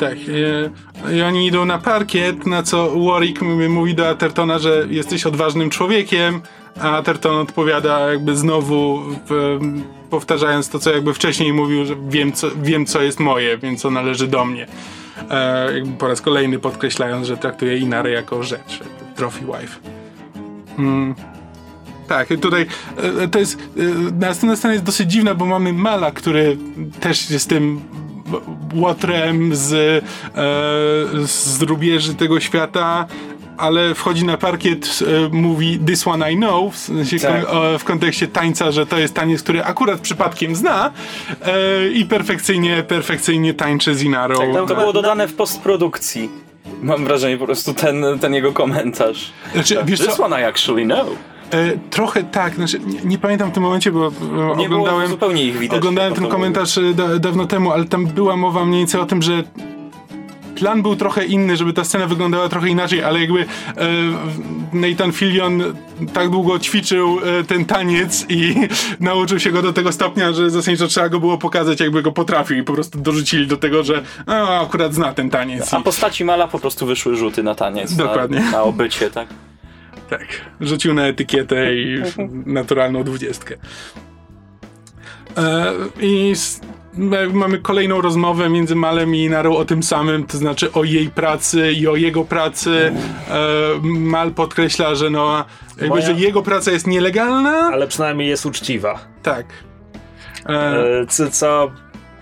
Tak. e, I oni idą na parkiet, na co Warwick mówi do Athertona, że jesteś odważnym człowiekiem, a Atherton odpowiada jakby znowu w, powtarzając to, co jakby wcześniej mówił, że wiem co, wiem, co jest moje, więc co należy do mnie. E, po raz kolejny podkreślając, że traktuje Inarę jako rzecz, trophy wife. Mm. Tak, tutaj e, to jest. e, Następna scena jest dosyć dziwna, bo mamy Mala, który też jest tym łotrem z, e, z rubieży tego świata, ale wchodzi na parkiet, e, mówi This one I know, w, sensie Tak. kon, o, w kontekście tańca, że to jest taniec, który akurat przypadkiem zna e, i perfekcyjnie, perfekcyjnie tańczy z Inarą. Tak, tam To było dodane w postprodukcji. Mam wrażenie po prostu ten, ten jego komentarz. Znaczy, wiesz This co, one I actually know. E, trochę tak, znaczy, nie, nie pamiętam w tym momencie, bo e, Nie oglądałem... zupełnie ich widać. Oglądałem ten komentarz e, da, dawno temu, ale tam była mowa mniej więcej o tym, że plan był trochę inny, żeby ta scena wyglądała trochę inaczej, ale jakby e, Nathan Fillion tak długo ćwiczył e, ten taniec i [laughs] nauczył się go do tego stopnia, że zasadniczo trzeba go było pokazać, jakby go potrafił i po prostu dorzucili do tego, że a, akurat zna ten taniec. A I, postaci Mala po prostu wyszły rzuty na taniec. Dokładnie. Na, na obycie, tak? Tak, rzucił na etykietę i [laughs] naturalną dwudziestkę. E, I m- mamy kolejną rozmowę między Malem i Inarą o tym samym, to znaczy o jej pracy i o jego pracy. E, Mal podkreśla, że no, jakby, Moja- że jego praca jest nielegalna. Ale przynajmniej jest uczciwa. Tak. E, E, co, co,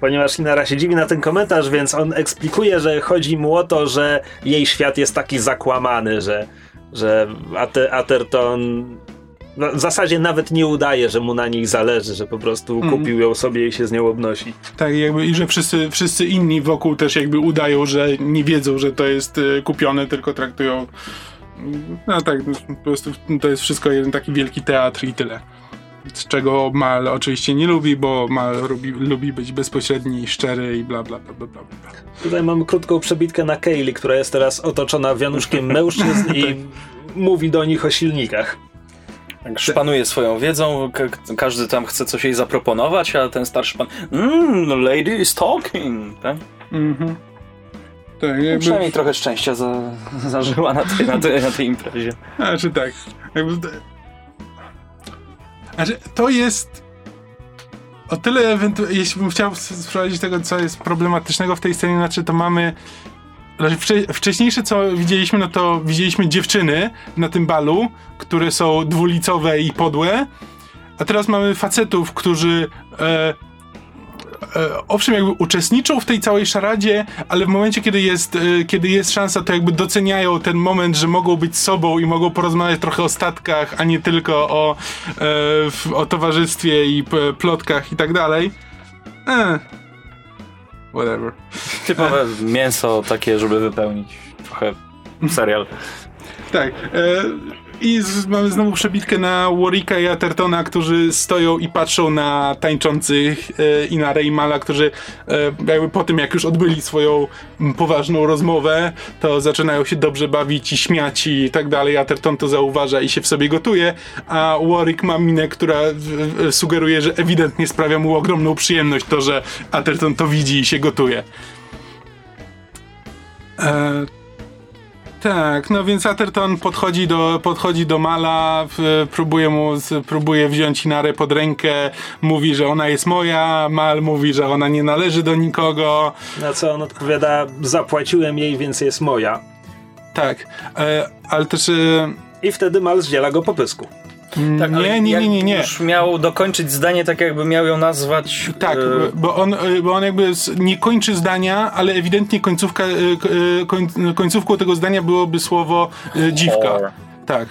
ponieważ Inara się dziwi na ten komentarz, więc on eksplikuje, że chodzi mu o to, że jej świat jest taki zakłamany, że, że Atherton no, w zasadzie nawet nie udaje, że mu na niej zależy, że po prostu kupił ją sobie i się z nią obnosi. tak, jakby, i że wszyscy, wszyscy inni wokół też jakby udają, że nie wiedzą, że to jest e, kupione, tylko traktują. No tak, po prostu to jest wszystko jeden taki wielki teatr i tyle. Z czego Mal oczywiście nie lubi, bo Mal lubi, lubi być bezpośredni i szczery i bla bla bla bla bla. bla. Tutaj mamy krótką przebitkę na Kaylee, która jest teraz otoczona wianuszkiem [laughs] mężczyzn i mówi do nich o silnikach. Tak, szpanuje swoją wiedzą, ka- każdy tam chce coś jej zaproponować, a ten starszy pan mmm, lady is talking, tak? Mhm. Tak, jakby, Przynajmniej trochę szczęścia za, zażyła na tej, na, tej, na tej imprezie. Znaczy tak. Jakby, znaczy, to jest o tyle, jeśli bym chciał s- sprawdzić tego, co jest problematycznego w tej scenie, znaczy to mamy znaczy wcze- wcześniejsze co widzieliśmy, no to widzieliśmy dziewczyny na tym balu, które są dwulicowe i podłe, a teraz mamy facetów, którzy e, owszem, jakby uczestniczą w tej całej szaradzie, ale w momencie, kiedy jest, e, kiedy jest szansa, to jakby doceniają ten moment, że mogą być sobą i mogą porozmawiać trochę o statkach, a nie tylko o, e, o towarzystwie i plotkach i tak dalej. Eh. Whatever. Typowe mięso takie, żeby wypełnić trochę serial. Tak. E, I z, mamy znowu przebitkę na Warwicka i Athertona, którzy stoją i patrzą na tańczących e, i Mala, którzy e, jakby po tym, jak już odbyli swoją m, poważną rozmowę, to zaczynają się dobrze bawić i śmiać i tak dalej. Atherton to zauważa i się w sobie gotuje, a Warwick ma minę, która w, w, sugeruje, że ewidentnie sprawia mu ogromną przyjemność to, że Atherton to widzi i się gotuje. E, tak, no więc Atherton podchodzi do, podchodzi do Mala, próbuje mu, próbuje wziąć Inarę pod rękę, mówi, że ona jest moja, Mal mówi, że ona nie należy do nikogo. Na co on odpowiada, zapłaciłem jej, więc jest moja. Tak, e, ale też... E, I wtedy Mal zdziela go po pysku. Tak, ale nie, nie, nie, nie, nie. Już miał dokończyć zdanie tak, jakby miał ją nazwać. Tak, e, bo on, e, bo on jakby nie kończy zdania, ale ewidentnie końcówka, e, koń, końcówką tego zdania byłoby słowo dziwka. Whore. Tak.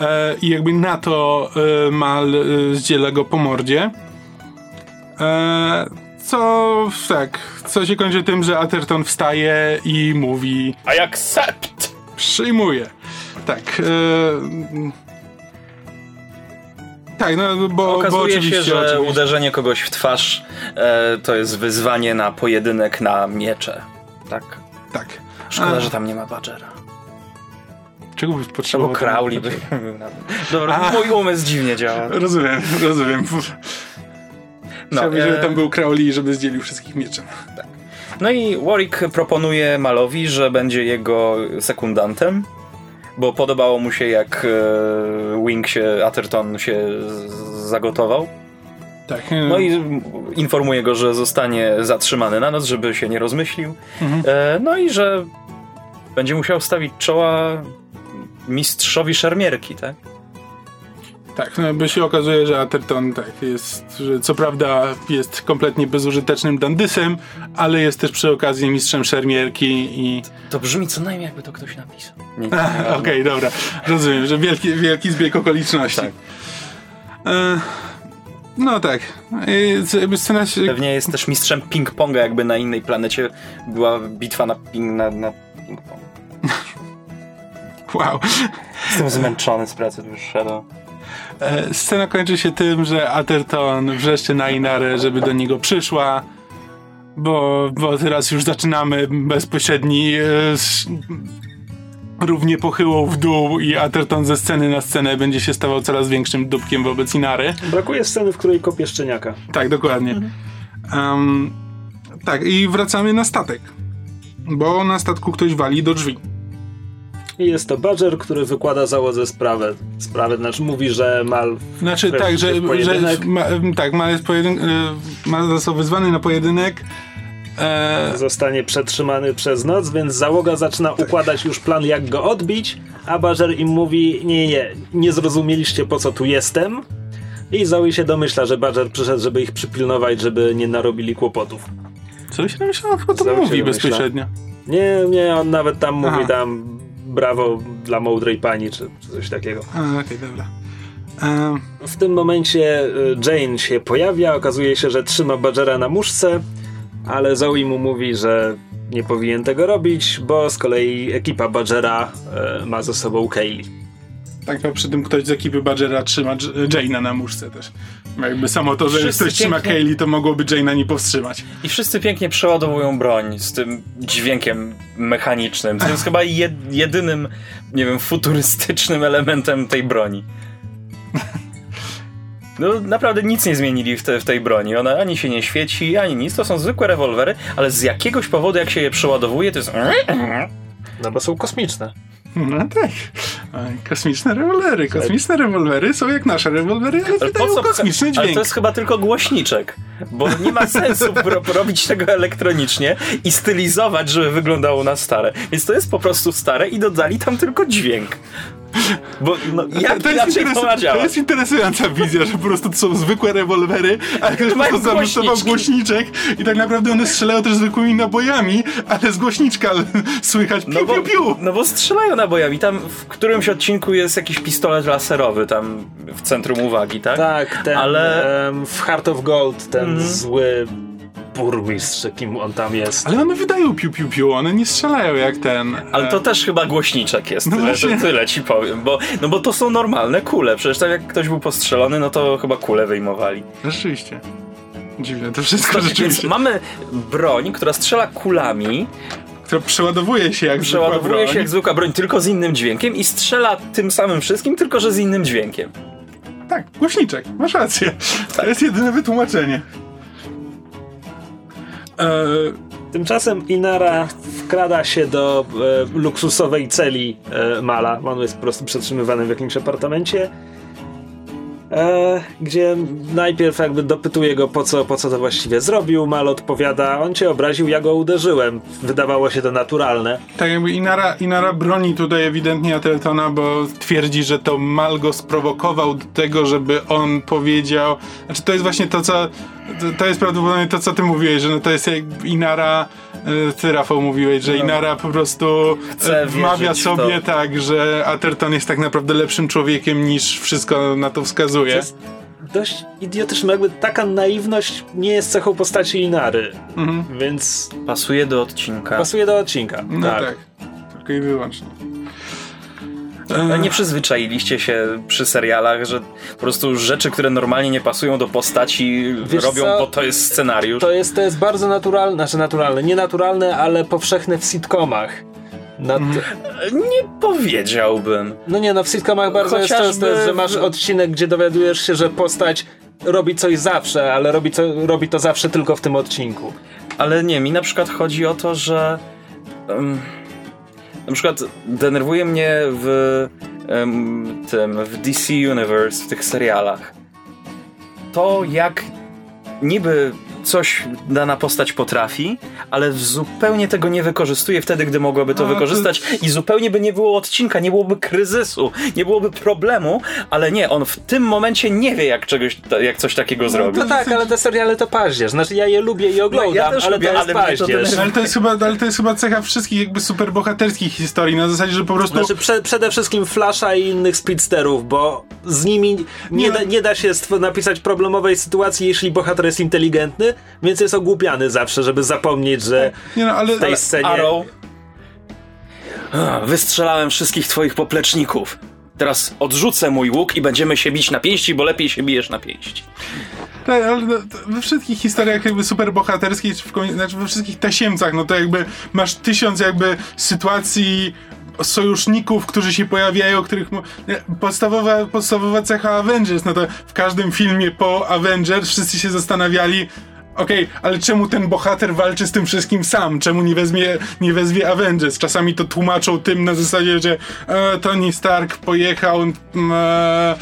E, I jakby na to Mal zdziela go po mordzie. Co, tak, co się kończy tym, że Atherton wstaje i mówi I accept! przyjmuje. Tak. E, tak, no bo, bo Okazuje oczywiście, się, że oczywiście. uderzenie kogoś w twarz e, to jest wyzwanie na pojedynek na miecze. Tak. Tak. Szkoda, A. że tam nie ma Badgera. Czego byś Albo potrzebował? Crowley by Dobra, A. mój umysł dziwnie działa. Rozumiem, rozumiem. No, Chciałbym, e, żeby tam był Crowley, żeby zdzielił wszystkich mieczem. No i Warwick proponuje Malowi, że będzie jego sekundantem, bo podobało mu się jak e, Wing się, Atherton się zagotował. Tak. No i informuje go, że zostanie zatrzymany na noc, żeby się nie rozmyślił. Mhm. E, no i że będzie musiał stawić czoła mistrzowi szermierki, tak? Tak, no bo się okazuje, że Atherton tak jest, że co prawda jest kompletnie bezużytecznym dandysem, ale jest też przy okazji mistrzem szermierki i... To brzmi co najmniej jakby to ktoś napisał. [laughs] Okej, dobra, rozumiem, że wielki, wielki zbieg okoliczności. Tak. E, no tak, jakby scena się... Pewnie jest też mistrzem ping-ponga, jakby na innej planecie była bitwa na ping na, na ping-pong. [laughs] Wow. Jestem zmęczony z pracy już Shadow. E, Scena kończy się tym, że Atherton wrzeszczy na Inarę, żeby do niego przyszła. bo, bo teraz już zaczynamy bezpośredni e, równie pochyłą w dół i Atherton ze sceny na scenę będzie się stawał coraz większym dupkiem wobec Inary. Brakuje sceny, w której kopie szczeniaka. Tak, dokładnie. Em, tak, i wracamy na statek. Bo na statku ktoś wali do drzwi. Jest to Badger, który wykłada załodze sprawę. Sprawę, znaczy mówi, że Mal Znaczy tak, że, że ma, tak, ma, jest pojedyn- e, ma został wyzwany na pojedynek. E, zostanie przetrzymany przez noc, więc załoga zaczyna układać już plan, jak go odbić, a Badger im mówi, nie, nie, nie zrozumieliście po co tu jestem. I Zoe się domyśla, że Badger przyszedł, żeby ich przypilnować, żeby nie narobili kłopotów. co się myślałem, chyba to Zoe mówi domyśla. bezpośrednio. Nie, nie, on nawet tam mówi Aha. tam brawo dla mądrej pani, czy, czy coś takiego. A, Okej, dobra. E, W tym momencie y, Jane się pojawia, okazuje się, że trzyma Badgera na muszce, ale Zoe mu mówi, że nie powinien tego robić, bo z kolei ekipa Badgera y, ma ze sobą Kaylee. Tak, to przy tym ktoś z ekipy Badgera trzyma J- Jane'a na muszce też. Jakby samo to, że Wszyscy ktoś trzyma pięknie- Kaylee, to mogłoby Jane'a nie powstrzymać. I wszyscy pięknie przeładowują broń z tym dźwiękiem mechanicznym. To jest chyba jed, jedynym, nie wiem, futurystycznym elementem tej broni. No naprawdę nic nie zmienili w, te, w tej broni. Ona ani się nie świeci, ani nic. To są zwykłe rewolwery, ale z jakiegoś powodu jak się je przeładowuje, to jest... No bo są kosmiczne. No tak. Kosmiczne rewolwery. Kosmiczne rewolwery są jak nasze rewolwery, ale Ale wydają kosmiczny Ale dźwięk. to jest chyba tylko głośniczek, bo nie ma sensu [laughs] ro- robić tego elektronicznie i stylizować, żeby wyglądało na stare. Więc to jest po prostu stare i dodali tam tylko dźwięk. [laughs] Bo no, jak to, jest to to jest interesująca wizja, że po prostu to są zwykłe rewolwery, a ktoś po prostu zamontował głośniczek i tak naprawdę one strzelają też zwykłymi nabojami, ale z głośniczka słychać piu, No bo, piu, piu. no bo strzelają nabojami. Tam w którymś odcinku jest jakiś pistolet laserowy tam w centrum uwagi, tak? Tak, ten Ale- em, w Heart of Gold, ten Mhm. zły burmistrz, kim on tam jest. Ale one wydają piu, piu, piu, one nie strzelają jak ten. Ale to e, też chyba głośniczek jest, No tyle, właśnie. to, tyle ci powiem, bo, no bo to są normalne kule, przecież tak jak ktoś był postrzelony, no to chyba kule wyjmowali. Rzeczywiście. Dziwne, to wszystko Więc rzeczywiście. mamy broń, która strzela kulami, Która przeładowuje się jak zwykła przeładowuje broń. się jak zwykła broń, tylko z innym dźwiękiem i strzela tym samym wszystkim, tylko że z innym dźwiękiem. Tak, głośniczek, masz rację. To jest jedyne wytłumaczenie. Eee, Tymczasem Inara wkrada się do e, luksusowej celi e, Mala. On jest po prostu przetrzymywany w jakimś apartamencie. E, gdzie najpierw jakby dopytuje go po co, po co to właściwie zrobił. Mal odpowiada, on cię obraził, ja go uderzyłem. Wydawało się to naturalne. tak jakby Inara, Inara broni tutaj ewidentnie Ateltona, bo twierdzi, że to Mal go sprowokował do tego, żeby on powiedział... Znaczy to jest właśnie to, co... To, to jest prawdopodobnie to, co ty mówiłeś, że no to jest jak Inara... e, Ty, Rafał, mówiłeś, że No. Inara po prostu Chce e, wmawia wierzyć w to. sobie tak, że Atherton jest tak naprawdę lepszym człowiekiem niż wszystko na to wskazuje. To jest dość idiotyczne, jakby taka naiwność nie jest cechą postaci Inary. Mhm. Więc Pasuje do odcinka. pasuje do odcinka. No tak. Tylko i wyłącznie. Ale Nie przyzwyczailiście się przy serialach, że po prostu rzeczy, które normalnie nie pasują do postaci, Wiesz robią, co? bo to jest scenariusz. To jest, to jest bardzo naturalne, znaczy naturalne, nie naturalne, ale powszechne w sitcomach. Nad, Nie powiedziałbym. No nie, no w sitcomach bardzo jest Chociażby często, jest, że masz odcinek, gdzie dowiadujesz się, że postać robi coś zawsze, ale robi, co, robi to zawsze tylko w tym odcinku. Ale nie, mi na przykład chodzi o to, że em, na przykład denerwuje mnie w tym, w DC Universe, w tych serialach. To jak niby coś dana postać potrafi, ale zupełnie tego nie wykorzystuje wtedy, gdy mogłaby to A, to- wykorzystać i zupełnie by nie było odcinka, nie byłoby kryzysu, nie byłoby problemu, ale nie, on w tym momencie nie wie jak, czegoś, jak coś takiego zrobić. No tak, ale te seriale to paździerz. Znaczy ja je lubię i oglądam, No, ja też ale lubię, to jest ale to paździerz. denerwuje. Ale to, jest chyba, ale to jest chyba cecha wszystkich jakby superbohaterskich historii, na zasadzie, że po prostu... Znaczy prze, przede wszystkim Flasha i innych speedsterów, bo z nimi nie, Nie. da, nie da się napisać problemowej sytuacji, jeśli bohater jest inteligentny, więc jest ogłupiany zawsze, żeby zapomnieć, że nie no, ale... w tej ale scenie... Arrow. Wystrzelałem wszystkich twoich popleczników. Teraz odrzucę mój łuk i będziemy się bić na pięści, bo lepiej się bijesz na pięści. Tak, ale no, we wszystkich historiach jakby superbohaterskich, czy w koń- znaczy we wszystkich tasiemcach, no to jakby masz tysiąc jakby sytuacji sojuszników, którzy się pojawiają, których... Podstawowa, podstawowa cecha Avengers, no to w każdym filmie po Avengers wszyscy się zastanawiali Okej, ale czemu ten bohater walczy z tym wszystkim sam? Czemu nie wezmie, nie wezwie Avengers? Czasami to tłumaczą tym na zasadzie, że e, Tony Stark pojechał mm, e,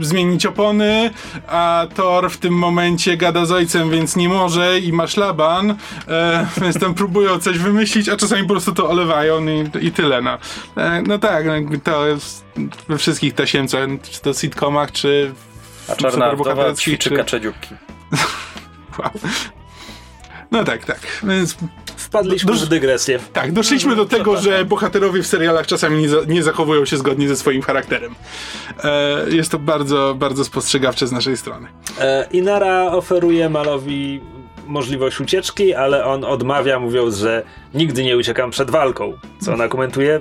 zmienić opony, a Thor w tym momencie gada z ojcem, więc nie może i ma szlaban, e, [laughs] więc tam próbują coś wymyślić, a czasami po prostu to olewają i, i tyle. No, e, no tak, no, to jest we wszystkich tasiemcach, czy to sitcomach, czy w A czarna wdowa ćwiczy czy- kaczediubki. [laughs] Wow. No tak, tak. Więc Wpadliśmy Duż- w dygresję. tak, doszliśmy do tego, że bohaterowie w serialach czasami nie, za, nie zachowują się zgodnie ze swoim charakterem. E, jest to bardzo, bardzo spostrzegawcze z naszej strony. E, Inara oferuje Malowi możliwość ucieczki, ale on odmawia, mówiąc, że nigdy nie uciekam przed walką. Co ona komentuje?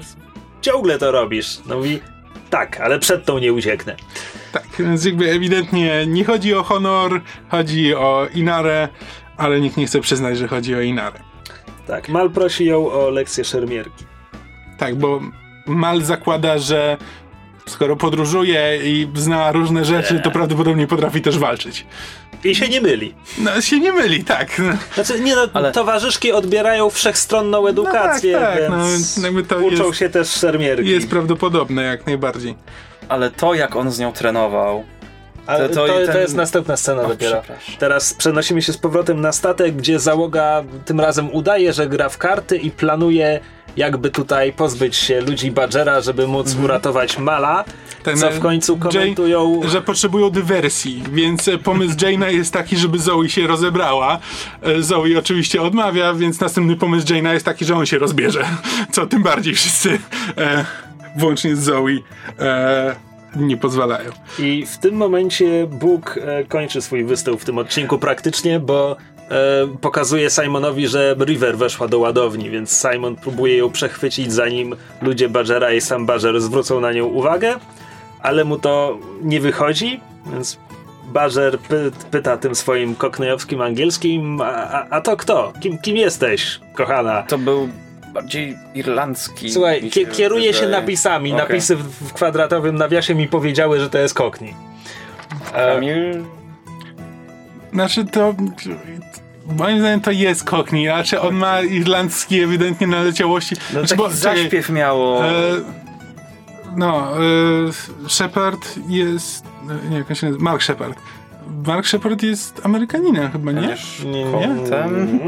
Ciągle to robisz. No mówi, tak, ale przed tą nie ucieknę. Tak, więc jakby ewidentnie nie chodzi o honor, chodzi o Inarę, ale nikt nie chce przyznać, że chodzi o Inarę. Tak, Mal prosi ją o lekcję szermierki. Tak, bo Mal zakłada, że skoro podróżuje i zna różne rzeczy, to prawdopodobnie potrafi też walczyć. I się nie myli. No się nie myli, tak. Znaczy, nie no, Ale- towarzyszki odbierają wszechstronną edukację, tak, tak, no, więc jakby to uczą jest- się też szermierki. Jest prawdopodobne jak najbardziej. Ale to, jak on z nią trenował. Ale to- to, to to, ten- jest następna scena O, dopiero. Teraz przenosimy się z powrotem na statek, gdzie załoga tym razem udaje, że gra w karty i planuje jakby tutaj pozbyć się ludzi Badgera, żeby móc uratować Mala, Ten, co w końcu Mhm. Jay- komentują... że potrzebują dywersji, więc e, pomysł Jane'a jest taki, żeby Zoe się rozebrała. E, Zoe oczywiście odmawia, więc następny pomysł Jane'a jest taki, że on się rozbierze. [laughs] Co tym bardziej wszyscy, e, włącznie z Zoe, e, nie pozwalają. I w tym momencie Bóg e, kończy swój występ w tym odcinku praktycznie, bo e, pokazuje Simonowi, że River weszła do ładowni, więc Simon próbuje ją przechwycić, zanim ludzie Badgera i sam Badger zwrócą na nią uwagę, ale mu to nie wychodzi, więc Badger py, pyta tym swoim koknejowskim angielskim, a, a, a to kto? Kim, kim jesteś, kochana? To był bardziej irlandzki. Słuchaj, kie, kieruje się wydaje. napisami. Okej. Napisy w, w kwadratowym nawiasie mi powiedziały, że to jest kokni. E, Kamil? Znaczy to... Moim zdaniem to jest Cockney, znaczy on ma irlandzkie ewidentnie naleciałości. No znaczy, taki bo- czekaj, zaśpiew miało. E, no, e, Shepard jest. Nie, jak on się nazywa? Mark Shepard. Mark Shepard jest Amerykaninem chyba, nie? Nie, nie. Ten...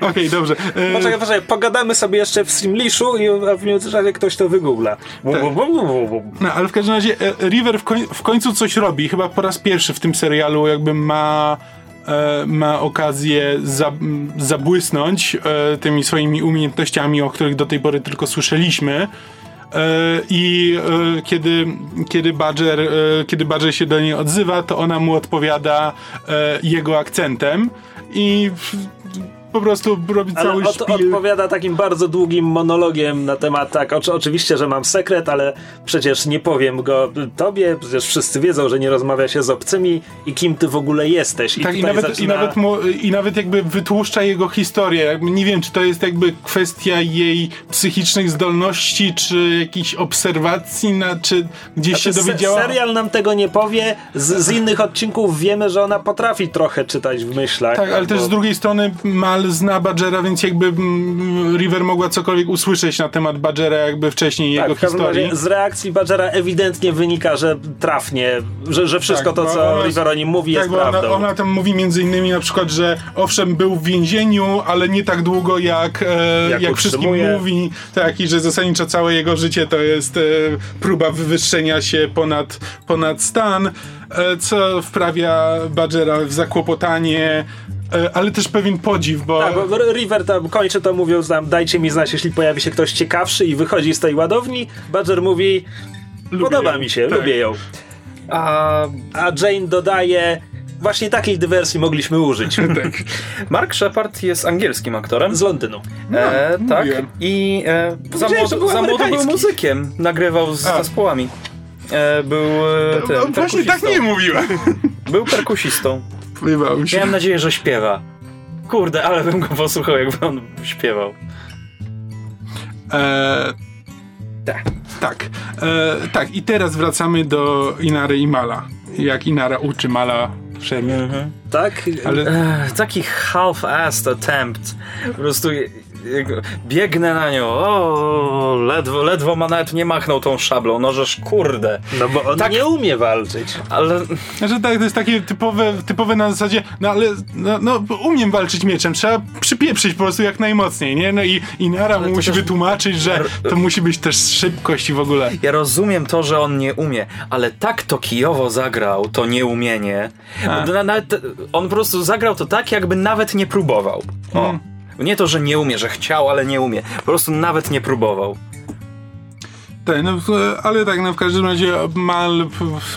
[laughs] Okej, dobrze. E, Poczekaj, poczekaj, pogadamy sobie jeszcze w Simliszu i w międzyczasie ktoś to wygoogla. No, ale w każdym razie e, River w, koń, w końcu coś robi. Chyba po raz pierwszy w tym serialu jakby ma e, ma okazję zabłysnąć e, tymi swoimi umiejętnościami, o których do tej pory tylko słyszeliśmy. E, I e, kiedy, kiedy, Badger, e, kiedy Badger się do niej odzywa, to ona mu odpowiada jego akcentem. I po prostu robi Ale cały od, szpil. odpowiada takim bardzo długim monologiem na temat, tak, oczy, oczywiście, że mam sekret, ale przecież nie powiem go tobie, przecież wszyscy wiedzą, że nie rozmawia się z obcymi i kim ty w ogóle jesteś. I Tak, i nawet, zaczyna... i, nawet mu, i nawet jakby wytłuszcza jego historię. Nie wiem, czy to jest jakby kwestia jej psychicznych zdolności, czy jakichś obserwacji, na, czy gdzieś się se- dowiedziała. Serial nam tego nie powie. Z, z innych odcinków wiemy, że ona potrafi trochę czytać w myślach. Tak, ale też z drugiej strony Mal zna Badgera, więc jakby mm, River mogła cokolwiek usłyszeć na temat Badgera jakby wcześniej Tak, jego historii. z reakcji Badgera ewidentnie wynika, że trafnie, że, że wszystko Tak, to, co ona- River o nim mówi, tak, jest bo ona, prawdą. ona tam mówi między innymi na przykład, że owszem był w więzieniu, ale nie tak długo jak, e, Jak jak, wszystkim mówi. Tak, i że zasadniczo całe jego życie to jest e, próba wywyższenia się ponad, ponad stan, e, co wprawia Badgera w zakłopotanie, ale też pewien podziw, bo... Tak, bo River tam kończy to mówiąc nam, dajcie mi znać, jeśli pojawi się ktoś ciekawszy i wychodzi z tej ładowni. Badger mówi, Lubię podoba ją. mi się, Tak. lubię ją. A A Jane dodaje, właśnie takiej dywersji mogliśmy użyć. [laughs] Tak. Mark Shepard jest angielskim aktorem. Z Londynu. E, tak. mówiłem. I e, za młodu, był za młodu był muzykiem. Nagrywał z A. zespołami. e, był e, No, tym, właśnie tak nie mówiłem. Był perkusistą. Się. Miałem nadzieję, że śpiewa. Kurde, ale bym go posłuchał, jakby on śpiewał. E, Tak. tak. E, tak, i teraz wracamy do Inary i Mala. Jak Inara uczy Mala przemie. Tak? Ale Ech, taki half-assed attempt. Po prostu biegnę na nią. O, ledwo, ledwo ma nawet nie machnął tą szablą. No żeż kurde. No bo on Tak. nie umie walczyć. Ale Znaczy tak, to jest takie typowe, typowe na zasadzie, no ale no, no, umiem walczyć mieczem, trzeba przypieprzyć po prostu jak najmocniej, nie? No i Inara mu to musi też- wytłumaczyć, że to musi być też szybkość i w ogóle. ja rozumiem to, że on nie umie, ale tak to kijowo zagrał, to nieumienie. A. Na, nawet, on po prostu zagrał to tak, jakby nawet nie próbował. O. Mm. Nie to, że nie umie, że chciał, ale nie umie. Po prostu nawet nie próbował. Tak, no, ale tak, no w każdym razie Mal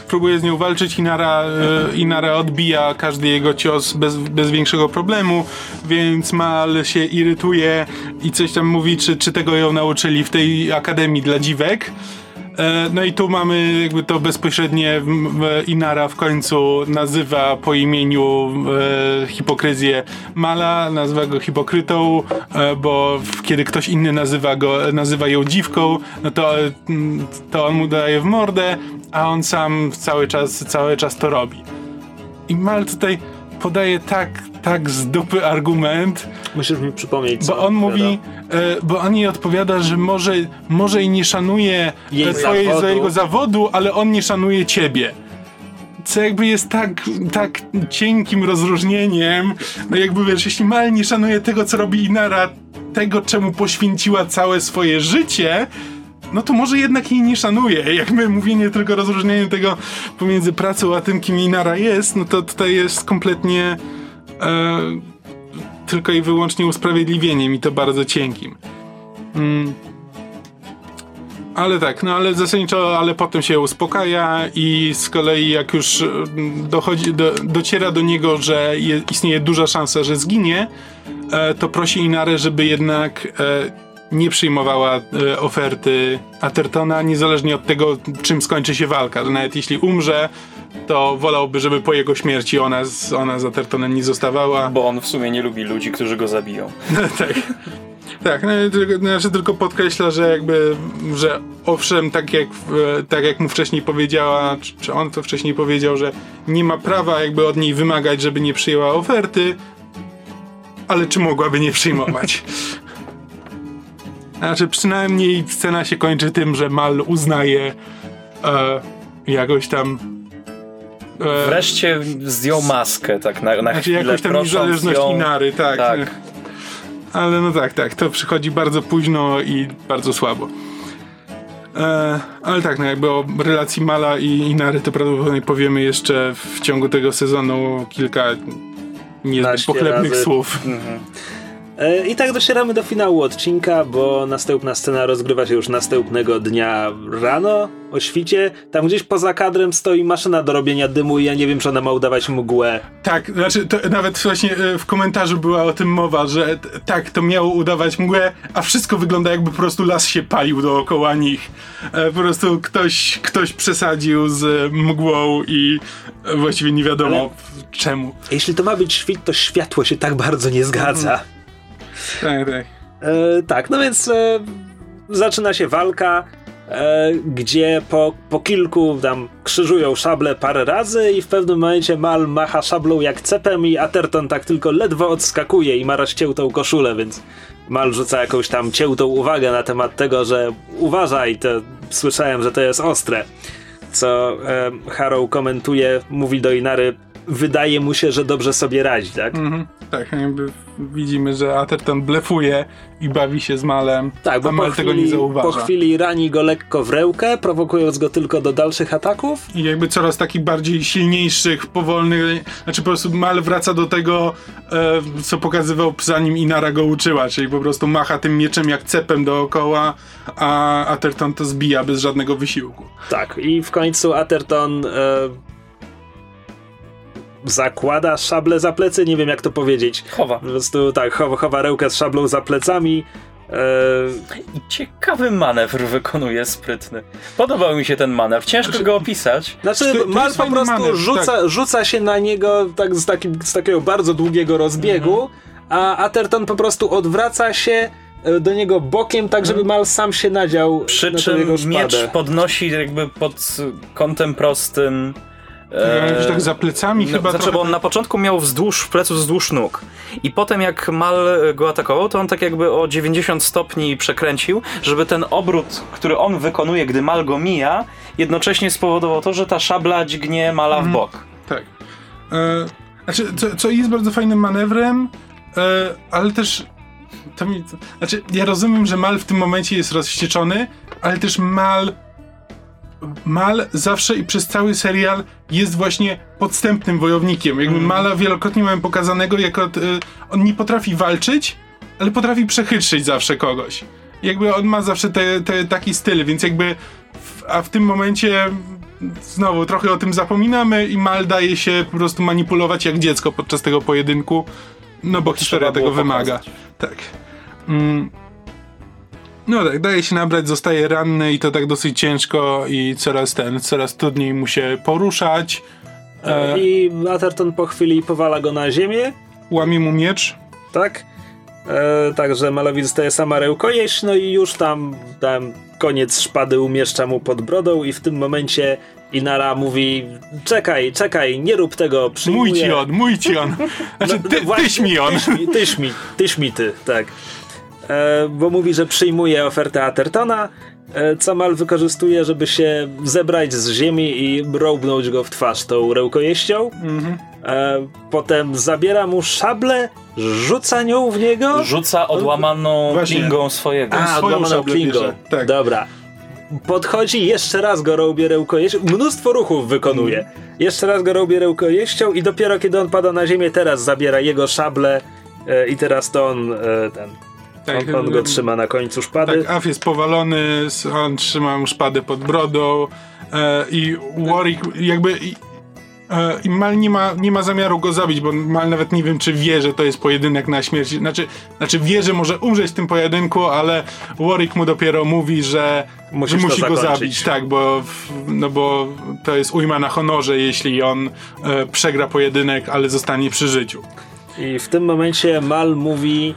próbuje z nią walczyć, Inara, e, Inara odbija każdy jego cios bez, bez większego problemu, więc Mal się irytuje i coś tam mówi, czy, czy tego ją nauczyli w tej akademii dla dziwek. E, No i tu mamy jakby to bezpośrednie Inara w końcu nazywa po imieniu e, hipokryzję Mala, nazywa go hipokrytą, e, bo kiedy ktoś inny nazywa go, nazywa ją dziwką, no to, e, m, to on mu daje w mordę, a on sam cały czas, cały czas to robi. I Mal tutaj podaje tak, tak z dupy argument, Musisz mi przypomnieć, co bo on mówi, odpowiadał. E, bo jej odpowiada, że może, może i nie szanuje Jej e, twojej, zawodu. swojego zawodu, ale on nie szanuje ciebie. Co jakby jest tak, tak cienkim rozróżnieniem, no jakby wiesz, jeśli Mal nie szanuje tego, co robi Inara, tego, czemu poświęciła całe swoje życie, no to może jednak jej nie szanuje. [laughs] Jakby mówienie tylko rozróżnienie tego pomiędzy pracą a tym, kim Inara jest, no to tutaj jest kompletnie e, tylko i wyłącznie usprawiedliwieniem i to bardzo cienkim. Mm. Ale tak, no ale zasadniczo, ale potem się uspokaja i z kolei jak już mm, dochodzi, do, dociera do niego, że je, istnieje duża szansa, że zginie, e, to prosi Inarę, żeby jednak e, nie przyjmowała e, oferty Athertona, niezależnie od tego, czym skończy się walka. Nawet jeśli umrze, to wolałby, żeby po jego śmierci ona z, ona z Athertonem nie zostawała. Bo on w sumie nie lubi ludzi, którzy go zabiją. [laughs] tak. Tak, no, tylko, znaczy tylko podkreśla, że jakby, że owszem, tak jak, tak jak mu wcześniej powiedziała, czy, czy on to wcześniej powiedział, że nie ma prawa jakby od niej wymagać, żeby nie przyjęła oferty, ale czy mogłaby nie przyjmować? [laughs] Znaczy przynajmniej scena się kończy tym, że Mal uznaje e, jakoś tam e, Wreszcie zdjął maskę, tak na, na znaczy chwilę, jakoś tam prosząc niezależność ją. Inary, tak. Tak. Ale no tak, tak, to przychodzi bardzo późno i bardzo słabo. E, ale tak, no jakby o relacji Mala i Inary to prawdopodobnie powiemy jeszcze w ciągu tego sezonu kilka niezbyt Naście pochlebnych razy. słów. E, I tak docieramy do finału odcinka, bo następna scena rozgrywa się już następnego dnia rano, o świcie. Tam gdzieś poza kadrem stoi maszyna do robienia dymu i ja nie wiem, czy ona ma udawać mgłę. Tak, znaczy nawet właśnie e, w komentarzu była o tym mowa, że tak, to miało udawać mgłę, a wszystko wygląda jakby po prostu las się palił dookoła nich. E, po prostu ktoś, ktoś przesadził z mgłą i e, właściwie nie wiadomo Ale- czemu. Jeśli to ma być świt, to światło się tak bardzo nie zgadza. Tak, tak. E, tak, no więc e, zaczyna się walka, e, gdzie po, po kilku tam krzyżują szable parę razy i w pewnym momencie Mal macha szablą jak cepem i Atherton tak tylko ledwo odskakuje i ma rozciętą koszulę, więc Mal rzuca jakąś tam ciętą uwagę na temat tego, że uważaj, to słyszałem, że to jest ostre. Co e, Harrow komentuje, mówi do Inary, wydaje mu się, że dobrze sobie radzi, tak? Mhm. Tak, jakby widzimy, że Atherton blefuje i bawi się z Malem, Tak, bo a Mal tego nie chwili, zauważa. po chwili rani go lekko w rękę, prowokując go tylko do dalszych ataków. I jakby coraz takich bardziej silniejszych, powolnych, znaczy po prostu Mal wraca do tego, e, co pokazywał zanim Inara go uczyła, czyli po prostu macha tym mieczem jak cepem dookoła, a Atherton to zbija bez żadnego wysiłku. Tak, i w końcu Atherton e, zakłada szablę za plecy, nie wiem jak to powiedzieć. Chowa. Po prostu tak, chowa, chowa rękę z szablą za plecami. E, I ciekawy manewr wykonuje sprytny. Podobał mi się ten manewr. Ciężko go opisać. Znaczy, To- to Mal jest po prostu manewr, rzuca, tak. rzuca się na niego tak z, takim, z takiego bardzo długiego rozbiegu, a Atherton po prostu odwraca się e, do niego bokiem, tak żeby Mal sam się nadział Przy na czym miecz podnosi jakby pod kątem prostym. E, Jakoś tak za plecami No, chyba znaczy, trochę... bo on na początku miał wzdłuż pleców, wzdłuż nóg. I potem jak Mal go atakował, to on tak jakby o 90 stopni przekręcił, żeby ten obrót, który on wykonuje, gdy Mal go mija, jednocześnie spowodował to, że ta szabla dźgnie Mala w bok. Tak. E, znaczy, co, co jest bardzo fajnym manewrem, e, ale też. To mi, to, znaczy, ja rozumiem, że Mal w tym momencie jest rozwścieczony, ale też Mal. Mal zawsze i przez cały serial jest właśnie podstępnym wojownikiem. Jakby Mala wielokrotnie mamy pokazanego jako. E, on nie potrafi walczyć, ale potrafi przechytrzyć zawsze kogoś. Jakby on ma zawsze te, te, taki styl, więc jakby. W, a w tym momencie znowu trochę o tym zapominamy i Mal daje się po prostu manipulować jak dziecko podczas tego pojedynku, no bo historia tego wymaga. pokazać. Tak. Mm. No tak, daje się nabrać, zostaje ranny i to tak dosyć ciężko i coraz ten, coraz trudniej mu się poruszać. E, I Atherton po chwili powala go na ziemię, łamie mu miecz. tak? E, także Malowi zostaje sama rękojeść, no i już tam, tam koniec szpady umieszcza mu pod brodą i w tym momencie Inara mówi czekaj, czekaj, nie rób tego, przyjmuję. Mój ci on, mój ci on. [laughs] Znaczy, No, ty, właśnie, tyś mi on. Tyś mi, tyś mi, tyś mi ty, tak. E, bo mówi, że przyjmuje ofertę Athertona, e, co Mal wykorzystuje, żeby się zebrać z ziemi i rołbnąć go w twarz tą rękojeścią. Mhm. E, potem zabiera mu szablę, rzuca nią w niego. Rzuca odłamaną Właśnie. klingą swojego. A, swoją odłamaną klingą. tak. Dobra. Podchodzi, jeszcze raz go robię rękojeścią. Mnóstwo ruchów wykonuje. Mhm. Jeszcze raz go robię rękojeścią i dopiero kiedy on pada na ziemię, teraz zabiera jego szablę e, i teraz to on e, ten. Tak, on, on go trzyma na końcu szpady. Tak, Af jest powalony, on trzyma mu szpadę pod brodą e, i Warwick jakby... I, e, I Mal nie ma, nie ma zamiaru go zabić, bo Mal nawet nie wiem, czy wie, że to jest pojedynek na śmierć. Znaczy, znaczy wie, że może umrzeć w tym pojedynku, ale Warwick mu dopiero mówi, że, Musisz że musi go zabić. Tak, bo, no bo to jest ujma na honorze, jeśli on e, przegra pojedynek, ale zostanie przy życiu. I w tym momencie Mal mówi.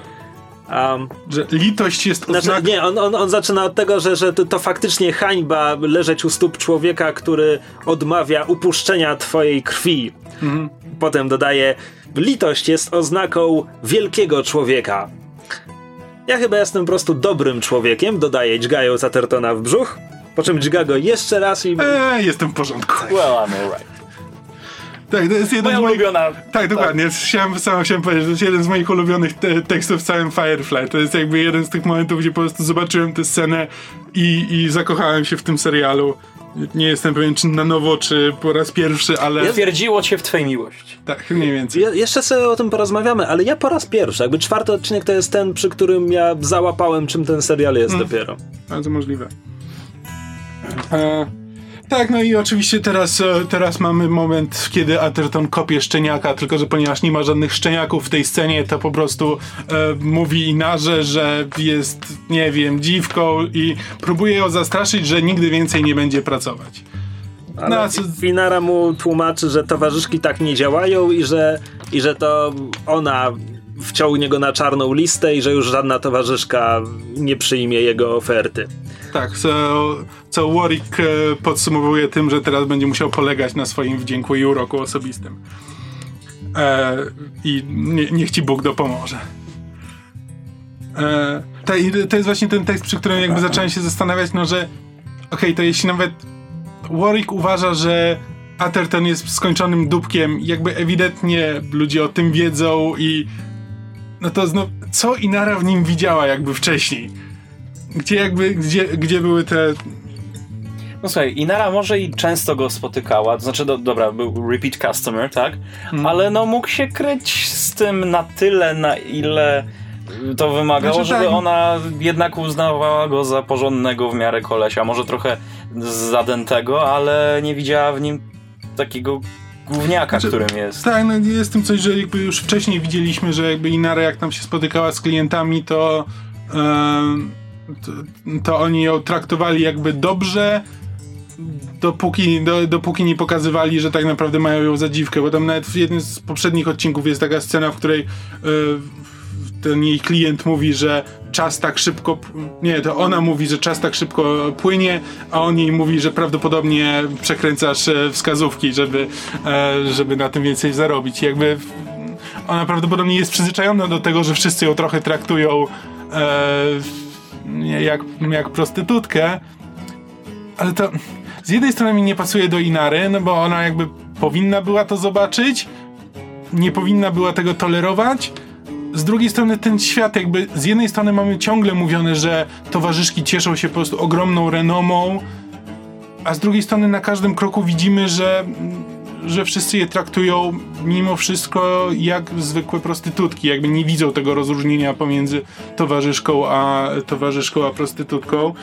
Um, Że litość jest znaczy, oznak... nie, on, on, on zaczyna od tego, że, że to, to faktycznie hańba leżeć u stóp człowieka, który odmawia upuszczenia twojej krwi. Mhm. Potem dodaje: Litość jest oznaką wielkiego człowieka. Ja chyba jestem po prostu dobrym człowiekiem, dodaje dźgając Athertona w brzuch. Po czym dźga go jeszcze raz i. Eee, jestem w porządku. Well, I'm alright. Tak, to jest jeden Moja z moich... ulubiona. Tak, dokładnie. Chciałem, sam chciałem powiedzieć, że to jest jeden z moich ulubionych te tekstów w całym Firefly. To jest jakby jeden z tych momentów, gdzie po prostu zobaczyłem tę scenę i, i zakochałem się w tym serialu. Nie jestem pewien, czy na nowo, czy po raz pierwszy, ale Twierdziło cię w twojej miłości. tak, mniej więcej. Je, jeszcze sobie o tym porozmawiamy, ale ja po raz pierwszy, jakby czwarty odcinek to jest ten, przy którym ja załapałem, czym ten serial jest Mm. dopiero. Bardzo możliwe. E, tak, no i oczywiście teraz, e, teraz mamy moment, kiedy Atherton kopie szczeniaka, tylko że ponieważ nie ma żadnych szczeniaków w tej scenie, to po prostu e, mówi Inarze, że jest, nie wiem, dziwką i próbuje ją zastraszyć, że nigdy więcej nie będzie pracować. Ale No, co- Finara mu tłumaczy, że towarzyszki tak nie działają i że, i że to ona wciągnie go na czarną listę i że już żadna towarzyszka nie przyjmie jego oferty. Tak, co, co Warwick e, podsumowuje tym, że teraz będzie musiał polegać na swoim wdzięku i uroku osobistym. E, I nie, niech ci Bóg dopomoże. E, to, jest właśnie ten tekst, przy którym jakby zacząłem się zastanawiać, no że okej, to jeśli nawet Warwick uważa, że Atherton jest skończonym dupkiem, jakby ewidentnie ludzie o tym wiedzą i no to znów, co Inara w nim widziała jakby wcześniej? Gdzie jakby, gdzie, gdzie były te... No słuchaj, Inara może i często go spotykała, to znaczy, do, dobra, był repeat customer, tak? Hmm. Ale no mógł się kryć z tym na tyle, na ile to wymagało, Znaczy, żeby tak. ona jednak uznawała go za porządnego w miarę kolesia. Może trochę zadętego, ale nie widziała w nim takiego gówniaka, Znaczy, którym jest. Tak, no jest tym coś, że jakby już wcześniej widzieliśmy, że jakby Inara jak tam się spotykała z klientami, to to, to oni ją traktowali jakby dobrze, dopóki, do, dopóki nie pokazywali, że tak naprawdę mają ją za dziwkę, bo tam nawet w jednym z poprzednich odcinków jest taka scena, w której yy, ten jej klient mówi, że czas tak szybko, nie, to ona mówi, że czas tak szybko płynie, a on jej mówi, że prawdopodobnie przekręcasz e, wskazówki, żeby, e, żeby na tym więcej zarobić. Jakby ona prawdopodobnie jest przyzwyczajona do tego, że wszyscy ją trochę traktują e, jak, jak prostytutkę, ale to z jednej strony mi nie pasuje do Inary, no bo ona jakby powinna była to zobaczyć, nie powinna była tego tolerować. Z drugiej strony ten świat jakby, z jednej strony mamy ciągle mówione, że towarzyszki cieszą się po prostu ogromną renomą, a z drugiej strony na każdym kroku widzimy, że, że wszyscy je traktują mimo wszystko jak zwykłe prostytutki, jakby nie widzą tego rozróżnienia pomiędzy towarzyszką a towarzyszką a prostytutką.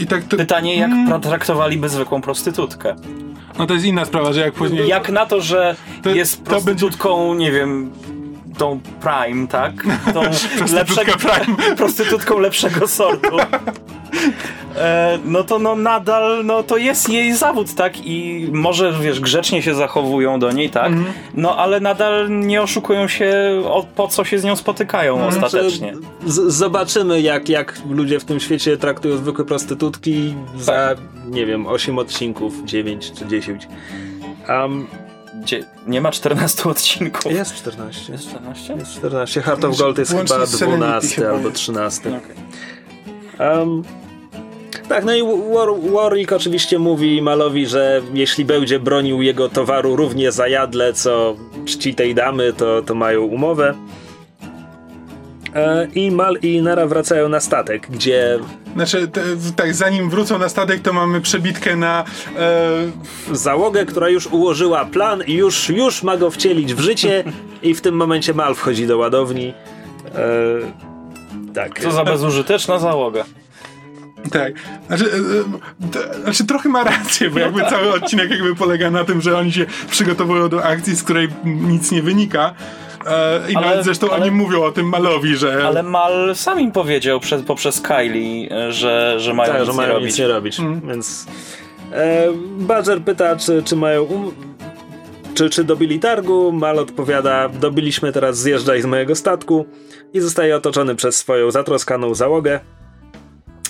I tak to, Pytanie, jak Mm. traktowaliby zwykłą prostytutkę? No to jest inna sprawa, że jak później... Jak na to, że To- jest to będzie- prostytutką, nie wiem, tą Prime, tak? Tą [laughs] Prostytutka Prime. [laughs] prostytutką lepszego sortu. E, no to no nadal, no to jest jej zawód, tak? I może, wiesz, grzecznie się zachowują do niej, tak? Mhm. No ale nadal nie oszukują się o, po co się z nią spotykają Mhm. ostatecznie. Z- zobaczymy, jak, jak ludzie w tym świecie traktują zwykłe prostytutki za, nie wiem, 8 odcinków, 9 czy 10. Um, Gdzie nie ma 14 odcinków. jest 14. Jest 14? Jest 14. Heart of Gold jest chyba z Serenity 12 chyba albo jest. 13. Okej. Um, tak, no i War, Warwick oczywiście mówi Malowi, że jeśli będzie bronił jego towaru równie zajadle, co czci tej damy, to, to mają umowę. E, I Mal i Nara wracają na statek, gdzie Znaczy, te, tak, zanim wrócą na statek, to mamy przebitkę na... E, załogę, która już ułożyła plan i już, już ma go wcielić w życie [laughs] i w tym momencie Mal wchodzi do ładowni. E, tak. Co za bezużyteczna załoga. tak. Znaczy, e, e, to, znaczy, trochę ma rację, bo jakby cały odcinek jakby polega na tym, że oni się przygotowują do akcji, z której nic nie wynika. E, I Ale- nawet zresztą ale- oni mówią o tym Malowi, że... Ale Mal sam im powiedział przez, poprzez Kylie, e, że, że mają Tak, nic że nie mają robić. nic nie robić. Więc e, Badger pyta, czy, czy mają. Um, czy, czy dobili targu? Mal odpowiada: Dobiliśmy teraz, zjeżdżaj z mojego statku. I zostaje otoczony przez swoją zatroskaną załogę.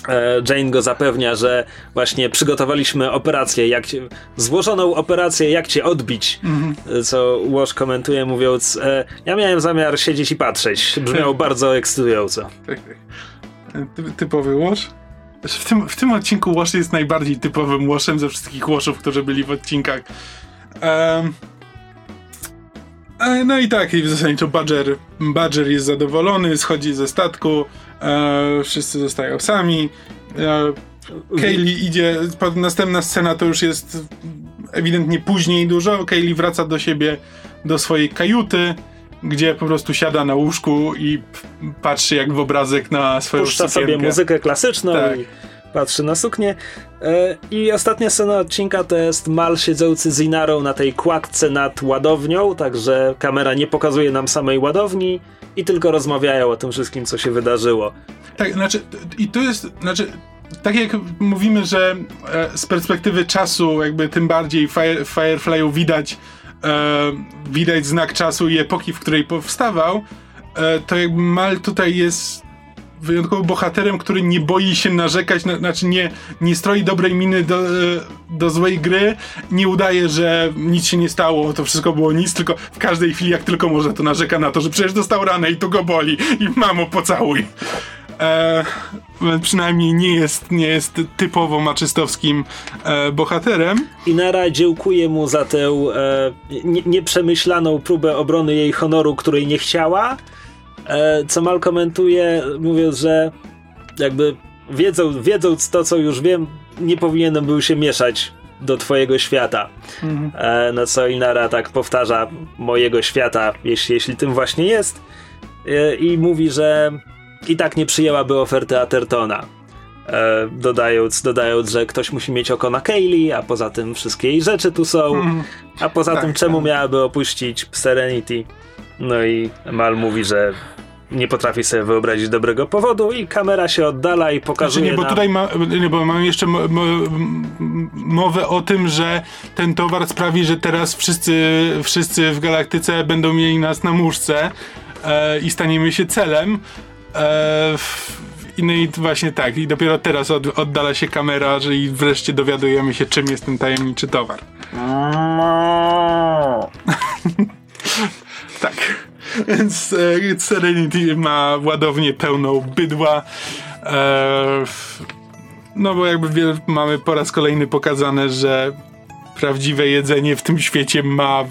E, Jane go zapewnia, że właśnie przygotowaliśmy operację, jak cię, złożoną operację, jak cię odbić. E, Co Łoż komentuje, mówiąc: e, Ja miałem zamiar siedzieć i patrzeć. Brzmiało [laughs] bardzo ekscytująco. Tak, tak. Ty, typowy łosz? Znaczy, W tym, w tym odcinku łosz jest najbardziej typowym łoszem ze wszystkich łoszów, którzy byli w odcinkach. E, no i tak, i zasadniczo Badger, Badger jest zadowolony, schodzi ze statku, e, wszyscy zostają sami. E, Kaylee idzie, następna scena to już jest ewidentnie później dużo. Kaylee wraca do siebie, do swojej kajuty, gdzie po prostu siada na łóżku i patrzy jak w obrazek na swoją puszcza sukienkę. sobie muzykę klasyczną Tak. i patrzy na suknię. E, I ostatnia scena odcinka to jest Mal siedzący z Inarą na tej kładce nad ładownią, także kamera nie pokazuje nam samej ładowni i tylko rozmawiają o tym wszystkim, co się wydarzyło. Tak, znaczy, i to jest, znaczy, tak jak mówimy, że e, z perspektywy czasu, jakby tym bardziej Firefly'u widać, e, widać znak czasu i epoki, w której powstawał, to jakby Mal tutaj jest wyjątkowo bohaterem, który nie boi się narzekać, na, znaczy nie, nie stroi dobrej miny do, e, do złej gry, nie udaje, że nic się nie stało, to wszystko było nic, tylko w każdej chwili, jak tylko może, to narzeka na to, że przecież dostał ranę i tu go boli i mamo pocałuj. E, przynajmniej nie jest, nie jest typowo maczystowskim e, bohaterem. Inara dziękuje mu za tę e, nie, nieprzemyślaną próbę obrony jej honoru, której nie chciała, e, co Mal komentuje, mówiąc, że jakby wiedząc, wiedząc to, co już wiem, nie powinienem był się mieszać do twojego świata. E, na co Inara tak powtarza mojego świata, jeśli, jeśli tym właśnie jest. E, I mówi, że i tak nie przyjęłaby oferty Atertona. E, dodając, dodając, że ktoś musi mieć oko na Kaylee, a poza tym wszystkie jej rzeczy tu są. A poza Tak, tym czemu tak. miałaby opuścić Serenity? No i Mal mówi, że nie potrafi sobie wyobrazić dobrego powodu i kamera się oddala i Znaczy pokazuje nie, bo tutaj ma, nie, bo mam jeszcze mowę o tym, że ten towar sprawi, że teraz wszyscy, wszyscy w galaktyce będą mieli nas na muszce e, i staniemy się celem. E, w, i no i właśnie tak, i dopiero teraz od, oddala się kamera, że i wreszcie dowiadujemy się, czym jest ten tajemniczy towar. [laughs] Tak. Więc e, Serenity ma ładownię pełną bydła. E, no bo jakby wiele, mamy po raz kolejny pokazane, że prawdziwe jedzenie w tym świecie ma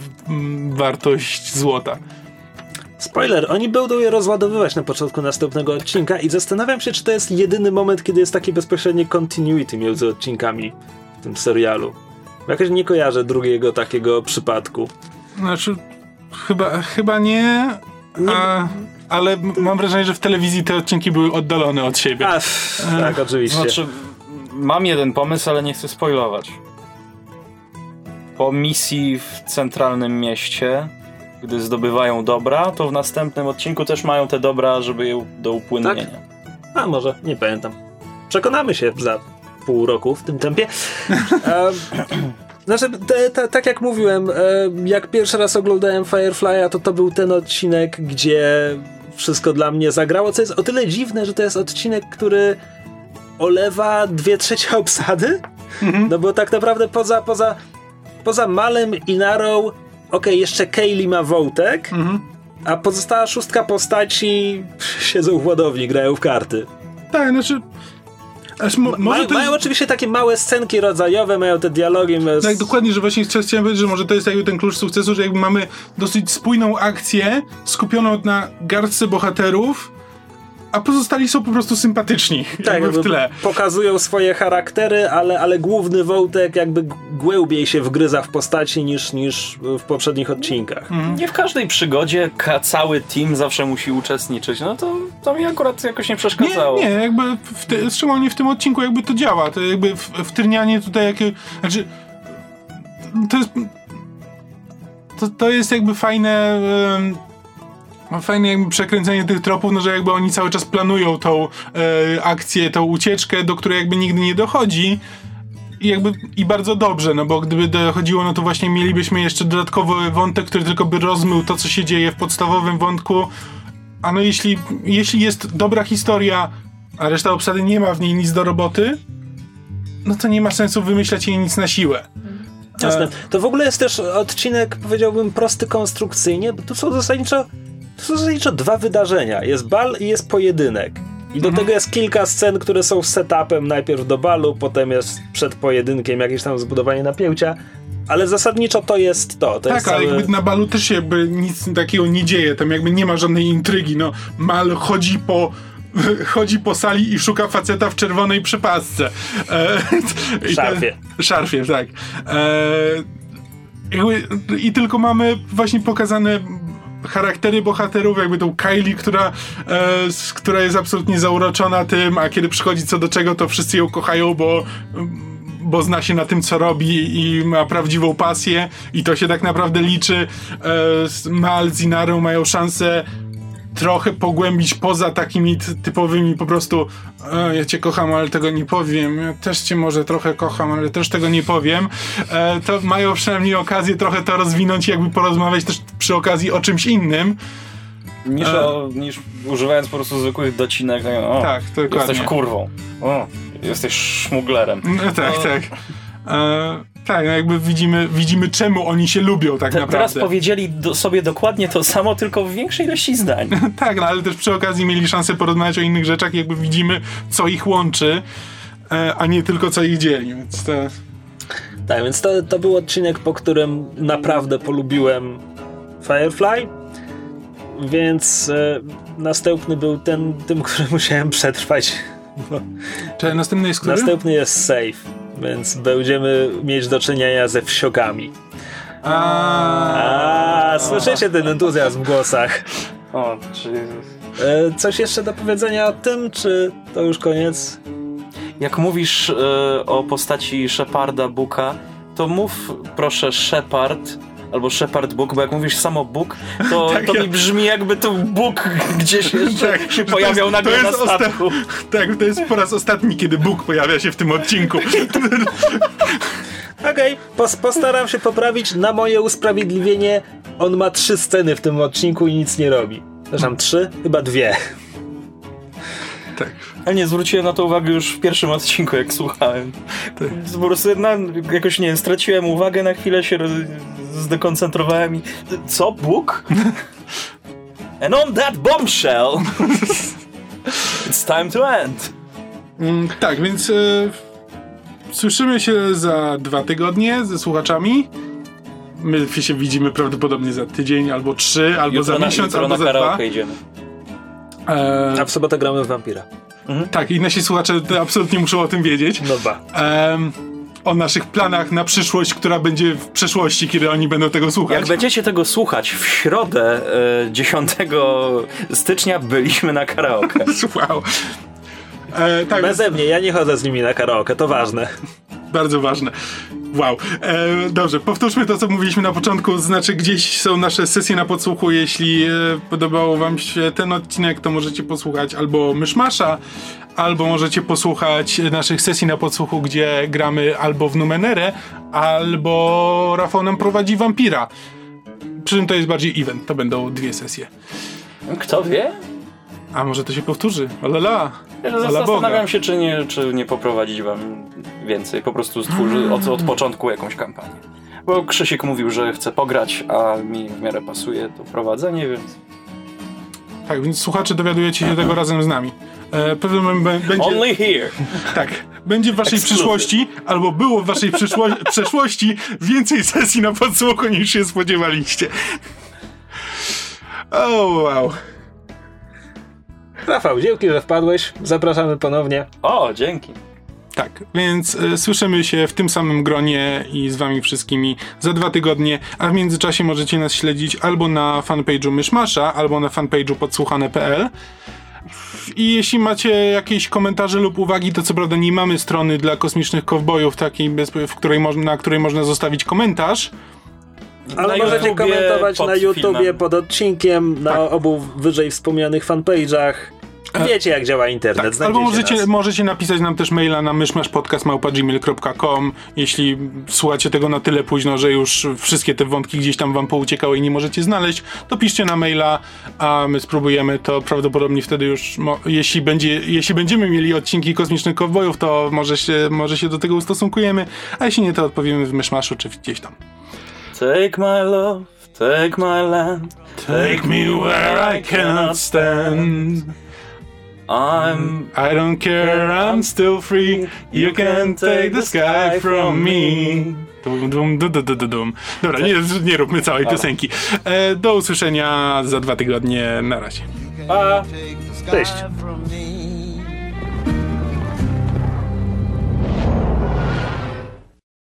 wartość złota. Spoiler, oni będą je rozładowywać na początku następnego odcinka i zastanawiam się, czy to jest jedyny moment, kiedy jest takie bezpośrednie continuity między odcinkami w tym serialu. Jakoś nie kojarzę drugiego takiego przypadku. Znaczy, chyba, chyba nie, a, ale mam wrażenie, że w telewizji te odcinki były oddalone od siebie. A, pff, tak, oczywiście. Znaczy, mam jeden pomysł, ale nie chcę spoilować. Po misji w centralnym mieście, gdy zdobywają dobra, to w następnym odcinku też mają te dobra, żeby je do upłynnienia. A może, nie pamiętam. Przekonamy się za pół roku w tym tempie. [laughs] Znaczy, te, te, tak jak mówiłem, e, jak pierwszy raz oglądałem Firefly'a, to to był ten odcinek, gdzie wszystko dla mnie zagrało, co jest o tyle dziwne, że to jest odcinek, który olewa dwie trzecie obsady. No bo tak naprawdę poza, poza, poza Malem i Narą, okej, jeszcze Kaylee ma Wołtek, a pozostała szóstka postaci [laughs] siedzą w ładowni, grają w karty. Tak, znaczy... Aż mo, jest... mają oczywiście takie małe scenki rodzajowe, mają te dialogi. Tak, dokładnie, że właśnie chcia- chciałem powiedzieć, że może to jest jakby ten klucz sukcesu, że jakby mamy dosyć spójną akcję skupioną na garstce bohaterów, a pozostali są po prostu sympatyczni tak, jakby w tle. pokazują swoje charaktery, ale, ale główny wątek jakby głębiej się wgryza w postaci niż, niż w poprzednich odcinkach. Mhm. Nie w każdej przygodzie ka- cały team zawsze musi uczestniczyć. No to, to mi akurat jakoś nie Nie, przeszkadzało. nie, jakby w te, szczególnie w tym odcinku jakby to działa. To jakby w, wtyrnianie tutaj jakie, znaczy to jest to, to jest jakby fajne em, fajne jakby przekręcenie tych tropów, no że jakby oni cały czas planują tą e, akcję, tą ucieczkę, do której jakby nigdy nie dochodzi. I jakby i bardzo dobrze, no bo gdyby dochodziło, no to właśnie mielibyśmy jeszcze dodatkowy wątek, który tylko by rozmył to, co się dzieje w podstawowym wątku. A no jeśli, jeśli jest dobra historia, a reszta obsady nie ma w niej nic do roboty, no to nie ma sensu wymyślać jej nic na siłę. Jasne. To w ogóle jest też odcinek, powiedziałbym, prosty konstrukcyjnie, bo tu są zasadniczo, tu są zasadniczo dwa wydarzenia. Jest bal i jest pojedynek. I do tego jest kilka scen, które są setupem najpierw do balu, potem jest przed pojedynkiem jakieś tam zbudowanie napięcia, ale zasadniczo to jest to. to tak, jest ale cały... jakby na balu też się jakby nic takiego nie dzieje, tam jakby nie ma żadnej intrygi, no Mal chodzi po [laughs] chodzi po sali i szuka faceta w czerwonej przepasce. E, [laughs] Szarfie. Te, szarfie, tak. E, I tylko mamy właśnie pokazane charaktery bohaterów, jakby tą Kylie, która, e, która jest absolutnie zauroczona tym, a kiedy przychodzi co do czego, to wszyscy ją kochają, bo bo zna się na tym, co robi i ma prawdziwą pasję i to się tak naprawdę liczy. E, Mal z Inarą mają szansę trochę pogłębić poza takimi typowymi po prostu e, ja cię kocham, ale tego nie powiem. Ja też cię może trochę kocham, ale też tego nie powiem. E, to mają przynajmniej okazję trochę to rozwinąć i jakby porozmawiać też przy okazji o czymś innym. Niż, E. o, niż używając po prostu zwykłych docinek. tak, O, Tak, dokładnie. Jesteś kurwą. O, jesteś szmuglerem. No, tak, No. tak. E, tak, no jakby widzimy, widzimy czemu oni się lubią tak Te, naprawdę. teraz powiedzieli do, sobie dokładnie to samo, tylko w większej ilości zdań. [laughs] Tak, no ale też przy okazji mieli szansę porozmawiać o innych rzeczach, jakby widzimy, co ich łączy, e, a nie tylko co ich dzieli. Więc to... Tak, więc to, to był odcinek, po którym naprawdę polubiłem Firefly. Więc e, następny był ten, tym, [laughs] który musiałem przetrwać. Bo Czy następny jest który? następny jest safe, więc będziemy mieć do czynienia ze wsiokami. A, słyszycie ten entuzjazm w głosach. O, czyli... E, coś jeszcze do powiedzenia o tym, czy to już koniec? Jak mówisz e, o postaci Sheparda Booka, to mów proszę Shepard albo Shepard Book, bo jak mówisz samo Bóg, to, [laughs] Tak, to ja- mi brzmi jakby to Bóg gdzieś [laughs] jeszcze Tak, się pojawiał jest- nagle na jest osta- statku. [laughs] Tak, to jest po raz ostatni, kiedy Bóg pojawia się w tym odcinku. Okej, pos- postaram się poprawić. Na moje usprawiedliwienie on ma trzy sceny w tym odcinku i nic nie robi. Przepraszam, trzy? Chyba dwie. tak. Ale nie, zwróciłem na to uwagę już w pierwszym odcinku, jak słuchałem. Po prostu na, jakoś, nie straciłem uwagę, na chwilę się roz- zdekoncentrowałem i... Co? Bóg? [laughs] And on that bombshell [laughs] it's time to end. Mm, tak, więc e, słyszymy się za dwa tygodnie ze słuchaczami. My się widzimy prawdopodobnie za tydzień, albo trzy, albo za na, miesiąc, jutro albo na za dwa. idziemy. E, A w sobotę gramy w Vampira. Tak, i nasi słuchacze absolutnie muszą o tym wiedzieć. No ba. Em, o naszych planach na przyszłość, która będzie w przeszłości, kiedy oni będą tego słuchać. Jak będziecie tego słuchać, w środę e, 10 stycznia byliśmy na karaoke. [laughs] Wow. E, tak, Beze mnie, ja nie chodzę z nimi na karaoke, to ważne. Bardzo ważne. Wow. E, dobrze, powtórzmy to, co mówiliśmy na początku. Znaczy, gdzieś są nasze sesje na podsłuchu. Jeśli e, podobał Wam się ten odcinek, to możecie posłuchać albo Myszmasza, albo możecie posłuchać naszych sesji na podsłuchu, gdzie gramy albo w Numenerę, albo Rafał nam prowadzi Wampira. Przy czym to jest bardziej event, to będą dwie sesje. Kto wie? A może to się powtórzy? Olala. Ja Zastanawiam Boga. się, czy nie, czy nie poprowadzić wam więcej, po prostu stworzyć od, od początku jakąś kampanię. Bo Krzysiek mówił, że chce pograć, a mi w miarę pasuje to prowadzenie, więc... Tak, więc słuchacze dowiadujecie się tego razem z nami. E, pewnym momencie będzie... Only here! [laughs] Tak, będzie w waszej Exclusive. przyszłości, albo było w waszej przeszłości więcej sesji na podsłuchu niż się spodziewaliście. O, wow. Rafał, dzięki, że wpadłeś. Zapraszamy ponownie. O, dzięki. Tak, więc e, słyszymy się w tym samym gronie i z wami wszystkimi za dwa tygodnie, a w międzyczasie możecie nas śledzić albo na fanpage'u Myszmasza, albo na fanpage'u podsłuchane.pl. I jeśli macie jakieś komentarze lub uwagi, to co prawda nie mamy strony dla kosmicznych kowbojów, takiej, bez, w której na której można zostawić komentarz, Ale Na możecie YouTubie komentować pod na YouTubie filmem. pod odcinkiem, na Tak. obu wyżej wspomnianych fanpage'ach. Wiecie, jak działa internet. Tak, albo możecie, nas. możecie napisać nam też maila na myszmaszpodcast.gmail.com jeśli słuchacie tego na tyle późno, że już wszystkie te wątki gdzieś tam wam pouciekały i nie możecie znaleźć, to piszcie na maila, a my spróbujemy to prawdopodobnie wtedy już, jeśli, będzie, jeśli będziemy mieli odcinki Kosmicznych Kowbojów, to może się, może się do tego ustosunkujemy, a jeśli nie, to odpowiemy w myszmaszu czy gdzieś tam. Take my love, take my land, Take me where I cannot stand. I'm... I don't care, I'm still free. You can take the sky from me. Dum, dum, dum, dum, dum, dum. Dobra, nie, nie róbmy całej piosenki. E, do usłyszenia za dwa tygodnie. Na razie. Pa! Cześć.